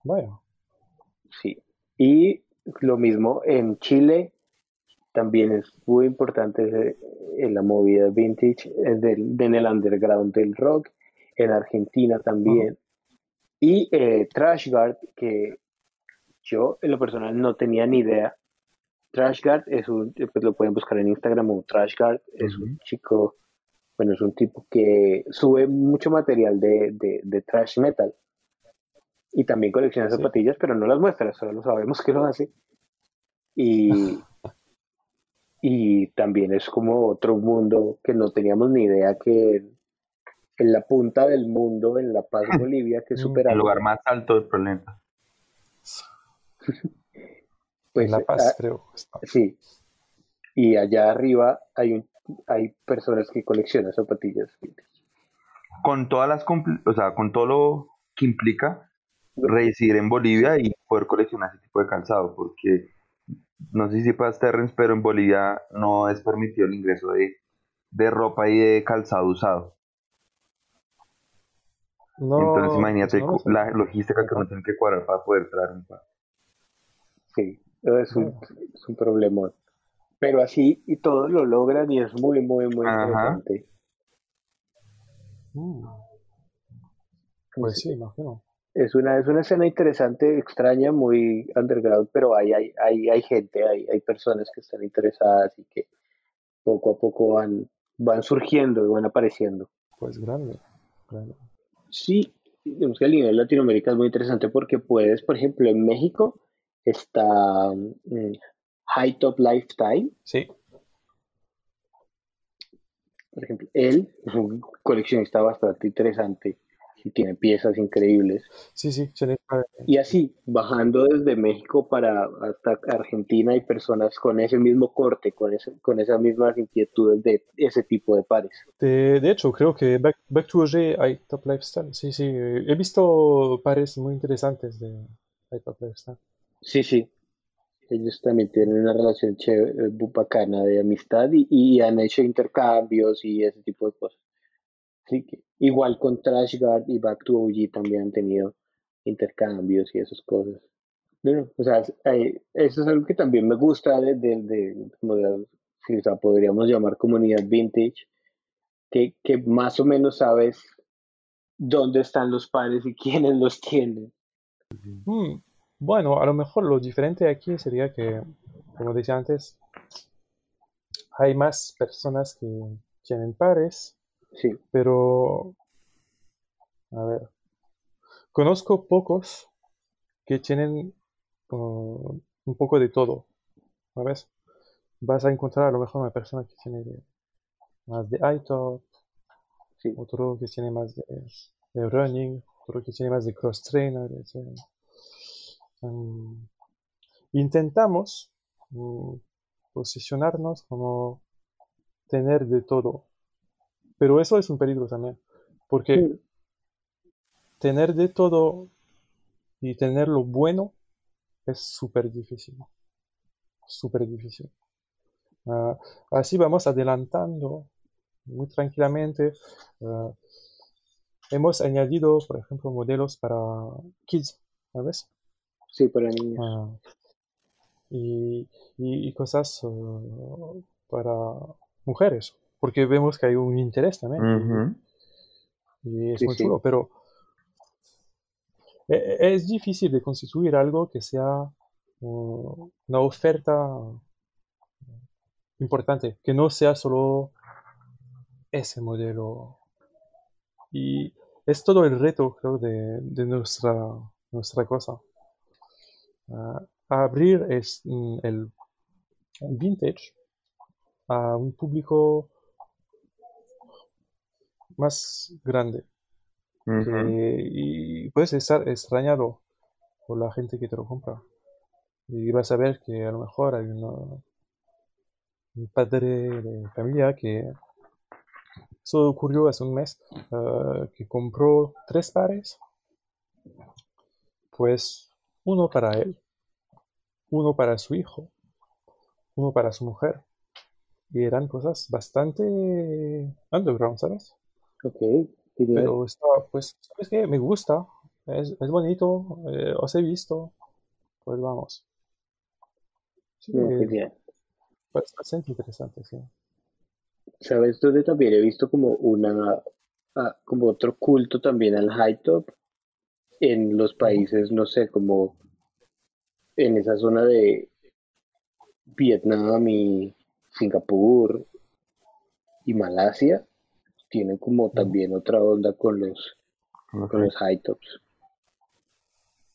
Bueno. Sí. Y lo mismo en Chile también es muy importante en la movida vintage, en el underground del rock, en Argentina también. Y eh, Trashguard, que yo en lo personal no tenía ni idea. Trashguard es un, pues lo pueden buscar en Instagram como Trashguard, es un chico, bueno, es un tipo que sube mucho material de, de, trash metal y también colecciona zapatillas, pero no las muestra, solo sabemos que lo hace. Y, y también es como otro mundo que no teníamos ni idea que en la punta del mundo, en La Paz, Bolivia, que es mm, El lugar más alto del planeta. pues, La Paz, ah, creo. Sí. Y allá arriba hay, un, hay personas que coleccionan zapatillas. Con todas las, o sea, con todo lo que implica residir en Bolivia y poder coleccionar ese tipo de calzado, porque no sé si para Terrence, pero en Bolivia no es permitido el ingreso de, de ropa y de calzado usado. Entonces imagínate la logística que uno tiene que cuadrar para poder traer un par. Sí, es un, es un problema. Pero así y todos lo logran y es muy, muy, muy interesante. Mm. Pues sí, imagino. Es una, es una escena interesante, extraña, muy underground, pero hay, hay, hay, hay gente, hay, hay personas que están interesadas y que poco a poco van, van surgiendo y van apareciendo. Pues grande, grande. Sí, digamos que a nivel Latinoamérica es muy interesante porque puedes, por ejemplo, en México está mm, High Top Lifetime. Sí. Por ejemplo, él es un coleccionista bastante interesante y tiene piezas increíbles. Sí, sí, Y así, bajando desde México para hasta Argentina hay personas con ese mismo corte, con, ese, con esas mismas inquietudes de ese tipo de pares. De, de hecho, creo que Back, Back to OG hay Top Lifestyle. Sí, sí, he visto pares muy interesantes de Top Lifestyle. Sí, sí. Ellos también tienen una relación chévere, bacana de amistad y, y han hecho intercambios y ese tipo de cosas. Igual con Trash Guard y Back to OG también han tenido intercambios y esas cosas. Bueno, o sea, eso es algo que también me gusta de, de, sea, podríamos llamar comunidad vintage, que, que más o menos sabes dónde están los pares y quiénes los tienen. Mm, bueno, a lo mejor lo diferente aquí sería que, como decía antes, hay más personas que tienen pares Sí. Pero, a ver, conozco pocos que tienen uh, un poco de todo, ¿sabes? Vas a encontrar a lo mejor una persona que tiene más de iTop, sí. otro que tiene más de, running, otro que tiene más de cross trainer, um, intentamos mm, posicionarnos como tener de todo pero eso es un peligro también, porque tener de todo y tener lo bueno es súper difícil. Súper difícil. Ah, así vamos adelantando muy tranquilamente. Ah, hemos añadido, por ejemplo, modelos para kids, ¿sabes? Sí, para niños. Ah, y, y, cosas para mujeres porque vemos que hay un interés también. Y es muy chulo, pero e, e, es difícil de constituir algo que sea una oferta importante, que no sea solo ese modelo. Y es todo el reto, creo, de, de nuestra, nuestra cosa. Ah, abrir es, mm, el vintage a un público más grande. Que- y puedes estar extrañado por la gente que te lo compra. Y vas a ver que a lo mejor hay una- un padre de familia que eso ocurrió hace un mes, eh, que compró tres pares, pues uno para él, uno para su hijo, uno para su mujer. Y eran cosas bastante underground, ¿sabes? Ok. Pero pues, ¿sabes qué? Me gusta, es, es bonito, eh, os he visto, pues vamos. Sí, No, es genial. bastante interesante, sí. ¿Sabes dónde también he visto como una, ah, como otro culto también al high top? En los países, no sé, como en esa zona de Vietnam y Singapur y Malasia, tienen como también otra onda con los, con los high tops.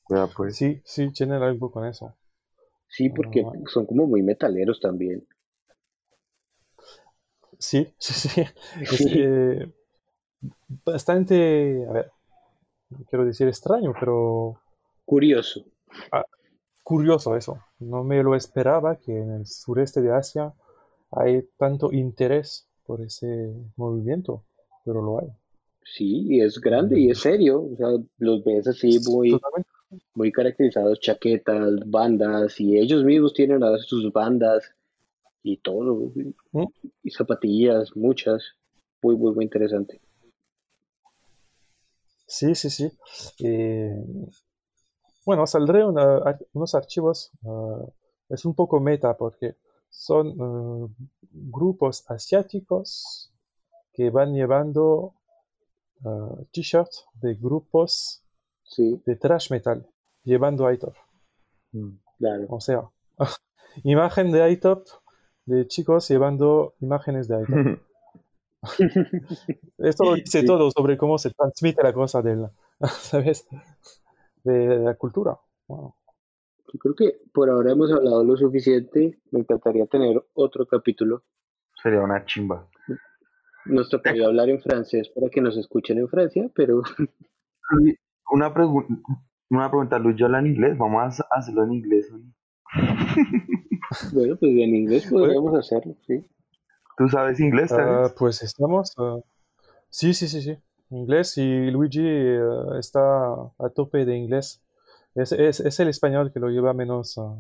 ya, pues. Sí, sí, tienen algo con eso. Sí, porque Ah. son como muy metaleros también. Sí, sí, sí. Es, eh, bastante, a ver, no quiero decir extraño, pero Curioso. curioso eso. No me lo esperaba que en el sureste de Asia hay tanto interés por ese movimiento, pero lo hay. Sí, y es grande y es serio. O sea, los ves así muy, Totalmente. muy caracterizados, chaquetas, bandas, y ellos mismos tienen a sus bandas y todo, ¿Mm? y zapatillas, muchas. Muy, muy, muy interesante. Sí, sí, sí. Eh, bueno, saldré una- unos archivos. ah, es un poco meta porque son eh, grupos asiáticos que van llevando ah, t-shirts de grupos Sí, de thrash metal, llevando Aitop. Mm. claro. O sea, imagen de Aitop de chicos llevando imágenes de Aitop. Esto lo dice Sí. todo sobre cómo se transmite la cosa del, ¿sabes? De la cultura. Wow. Yo creo que por ahora hemos hablado lo suficiente. Me encantaría tener otro capítulo. Sería una chimba. Nos tocaría hablar en francés para que nos escuchen en Francia, pero Una, pregunta una pregunta, Luis, yo hablo en inglés. Vamos a hacerlo en inglés. bueno, pues en inglés podríamos hacerlo, sí. ¿Tú sabes inglés? Ah, pues estamos. ah, sí, sí, sí, sí. Inglés y Luigi eh, está a tope de inglés. Es, es, es el español que lo lleva menos, ah,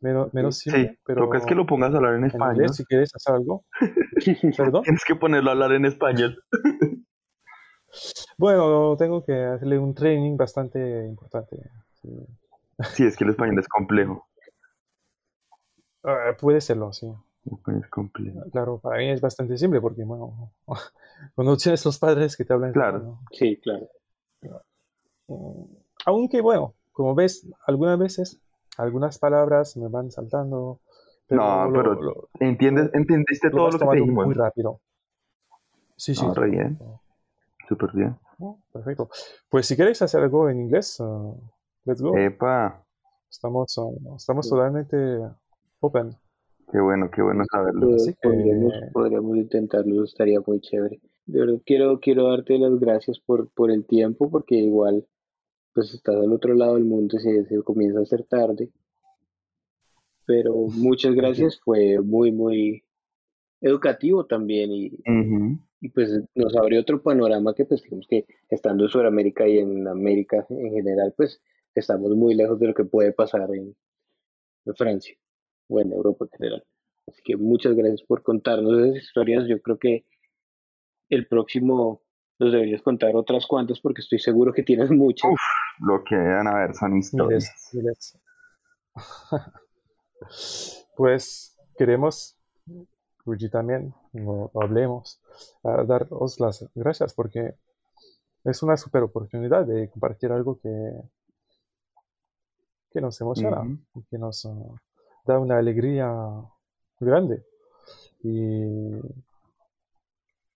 menos, menos sí, simple, pero toca es que lo pongas a hablar en en español. inglés, si quieres hacer algo. Perdón. Tienes que ponerlo a hablar en español. Bueno, tengo que hacerle un training bastante importante. sí. Sí, es que el español es complejo. Ah, puede serlo, sí. Es complejo. Claro, para mí es bastante simple porque, bueno, cuando tienes los padres que te hablan Claro. español, Sí, claro. Mm, Aunque bueno, como ves, algunas veces algunas palabras me van saltando, pero No, lo, pero lo- ¿Entiendes, ¿Entendiste lo todo lo que te dijimos? muy rápido. Sí, sí. No, re bien. Súper bien. Oh, perfecto. Pues si queréis hacer algo en inglés, uh, let's go. Epa, Estamos, uh, estamos Sí. totalmente open. qué bueno, qué bueno saberlo. Así que- podríamos, podríamos intentarlo, estaría muy chévere. De verdad, quiero, quiero darte las gracias por, por el tiempo, porque igual, pues estás al otro lado del mundo y se, se comienza a hacer tarde. Pero muchas gracias, fue muy, muy educativo también y pues nos abrió otro panorama que pues digamos que estando en Sudamérica y en América en general, pues estamos muy lejos de lo que puede pasar en, en Francia o en Europa en general. Así que muchas gracias por contarnos esas historias. Yo creo que el próximo nos deberías contar otras cuantas porque estoy seguro que tienes muchas. Uf. Lo que van a ver son historias. miles. Pues queremos, Luigi también, hablemos, a daros las gracias porque es una super oportunidad de compartir algo que, que nos emociona, que nos ah, da una alegría grande. Y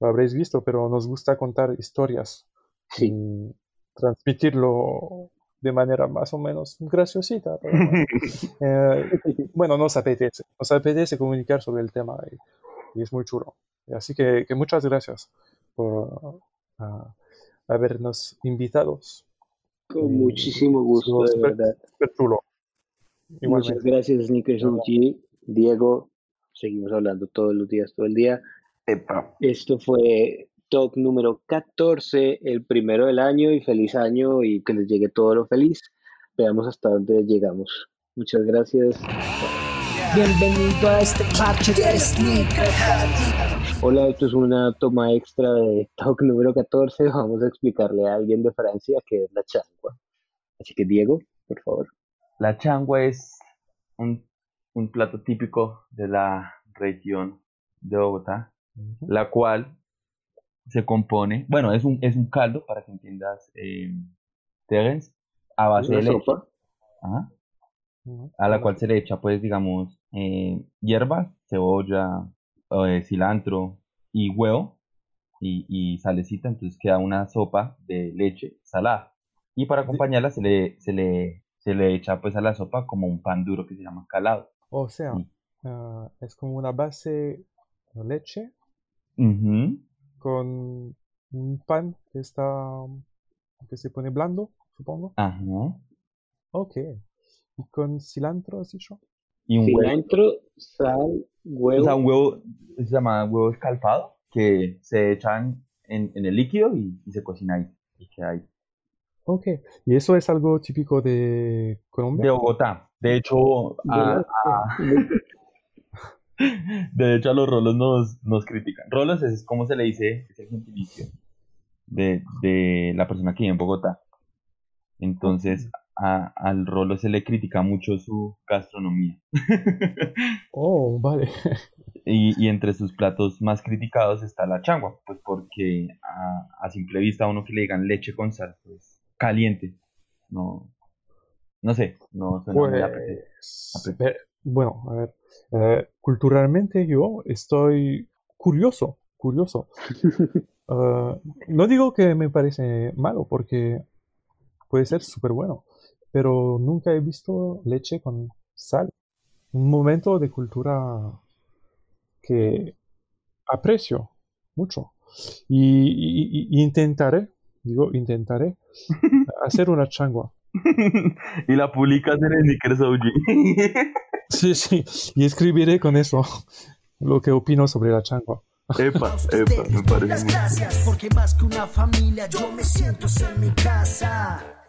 lo habréis visto, pero nos gusta contar historias Sí. y transmitirlo de manera más o menos graciosita. pero, eh, bueno, nos apetece, nos apetece comunicar sobre el tema y, y es muy chulo. Así que, que muchas gracias por ah, habernos invitados. Con muchísimo gusto, de verdad. Súper chulo. Muchas gracias, Sneakers OG. Diego, seguimos hablando todos los días, todo el día. Epa. Esto fue Talk número 14, el primero del año y feliz año y que les llegue todo lo feliz. Veamos hasta dónde llegamos. Muchas gracias. Bienvenido a este parche de. Hola, esto es una toma extra de Talk número 14. Vamos a explicarle a alguien de Francia qué es la changua. Así que Diego, por favor. La changua es un, un plato típico de la región de Bogotá, la cual se compone, bueno, es un, es un caldo, para que entiendas, eh, Terence, a base de leche, ajá, a la cual se le echa, pues, digamos, eh, hierbas, cebolla, eh, cilantro y huevo y, y salecita, entonces queda una sopa de leche salada. Y para acompañarla se le, se le, se le echa, pues, a la sopa como un pan duro que se llama calado. O sea, Sí. ah, es como una base de leche. Con un pan que está que se pone blando, supongo. Ajá. Ok. Y con cilantro, ¿has dicho? Y un huevo. Cilantro, sal, O huevo. sea, un huevo se llama huevo escalfado, que se echan en, en el líquido y, y se cocina ahí. Y queda ahí. Ok. ¿Y eso es algo típico de Colombia? De Bogotá. De hecho, a- de hecho, a los rolos nos, nos critican. Rolos es como se le dice, es el gentilicio de, de la persona que vive en Bogotá. Entonces, a- al rolo se le critica mucho su gastronomía. Oh, vale. Y, y entre sus platos más criticados está la changua, pues porque a, a simple vista a uno que le digan leche con sal, pues caliente, no, no sé, no suena muy apetecible. Bueno, a ver, eh, culturalmente yo estoy curioso, curioso. Ah, no digo que me parece malo, porque puede ser súper bueno, pero nunca he visto leche con sal. Un momento de cultura que aprecio mucho. Y, y- y- intentaré, digo, intentaré hacer una changua. y la publicas en el. Sí, sí, y escribiré con eso lo que opino sobre la changua. epa, epa, me parece Las gracias, porque más que una familia yo me siento en mi casa.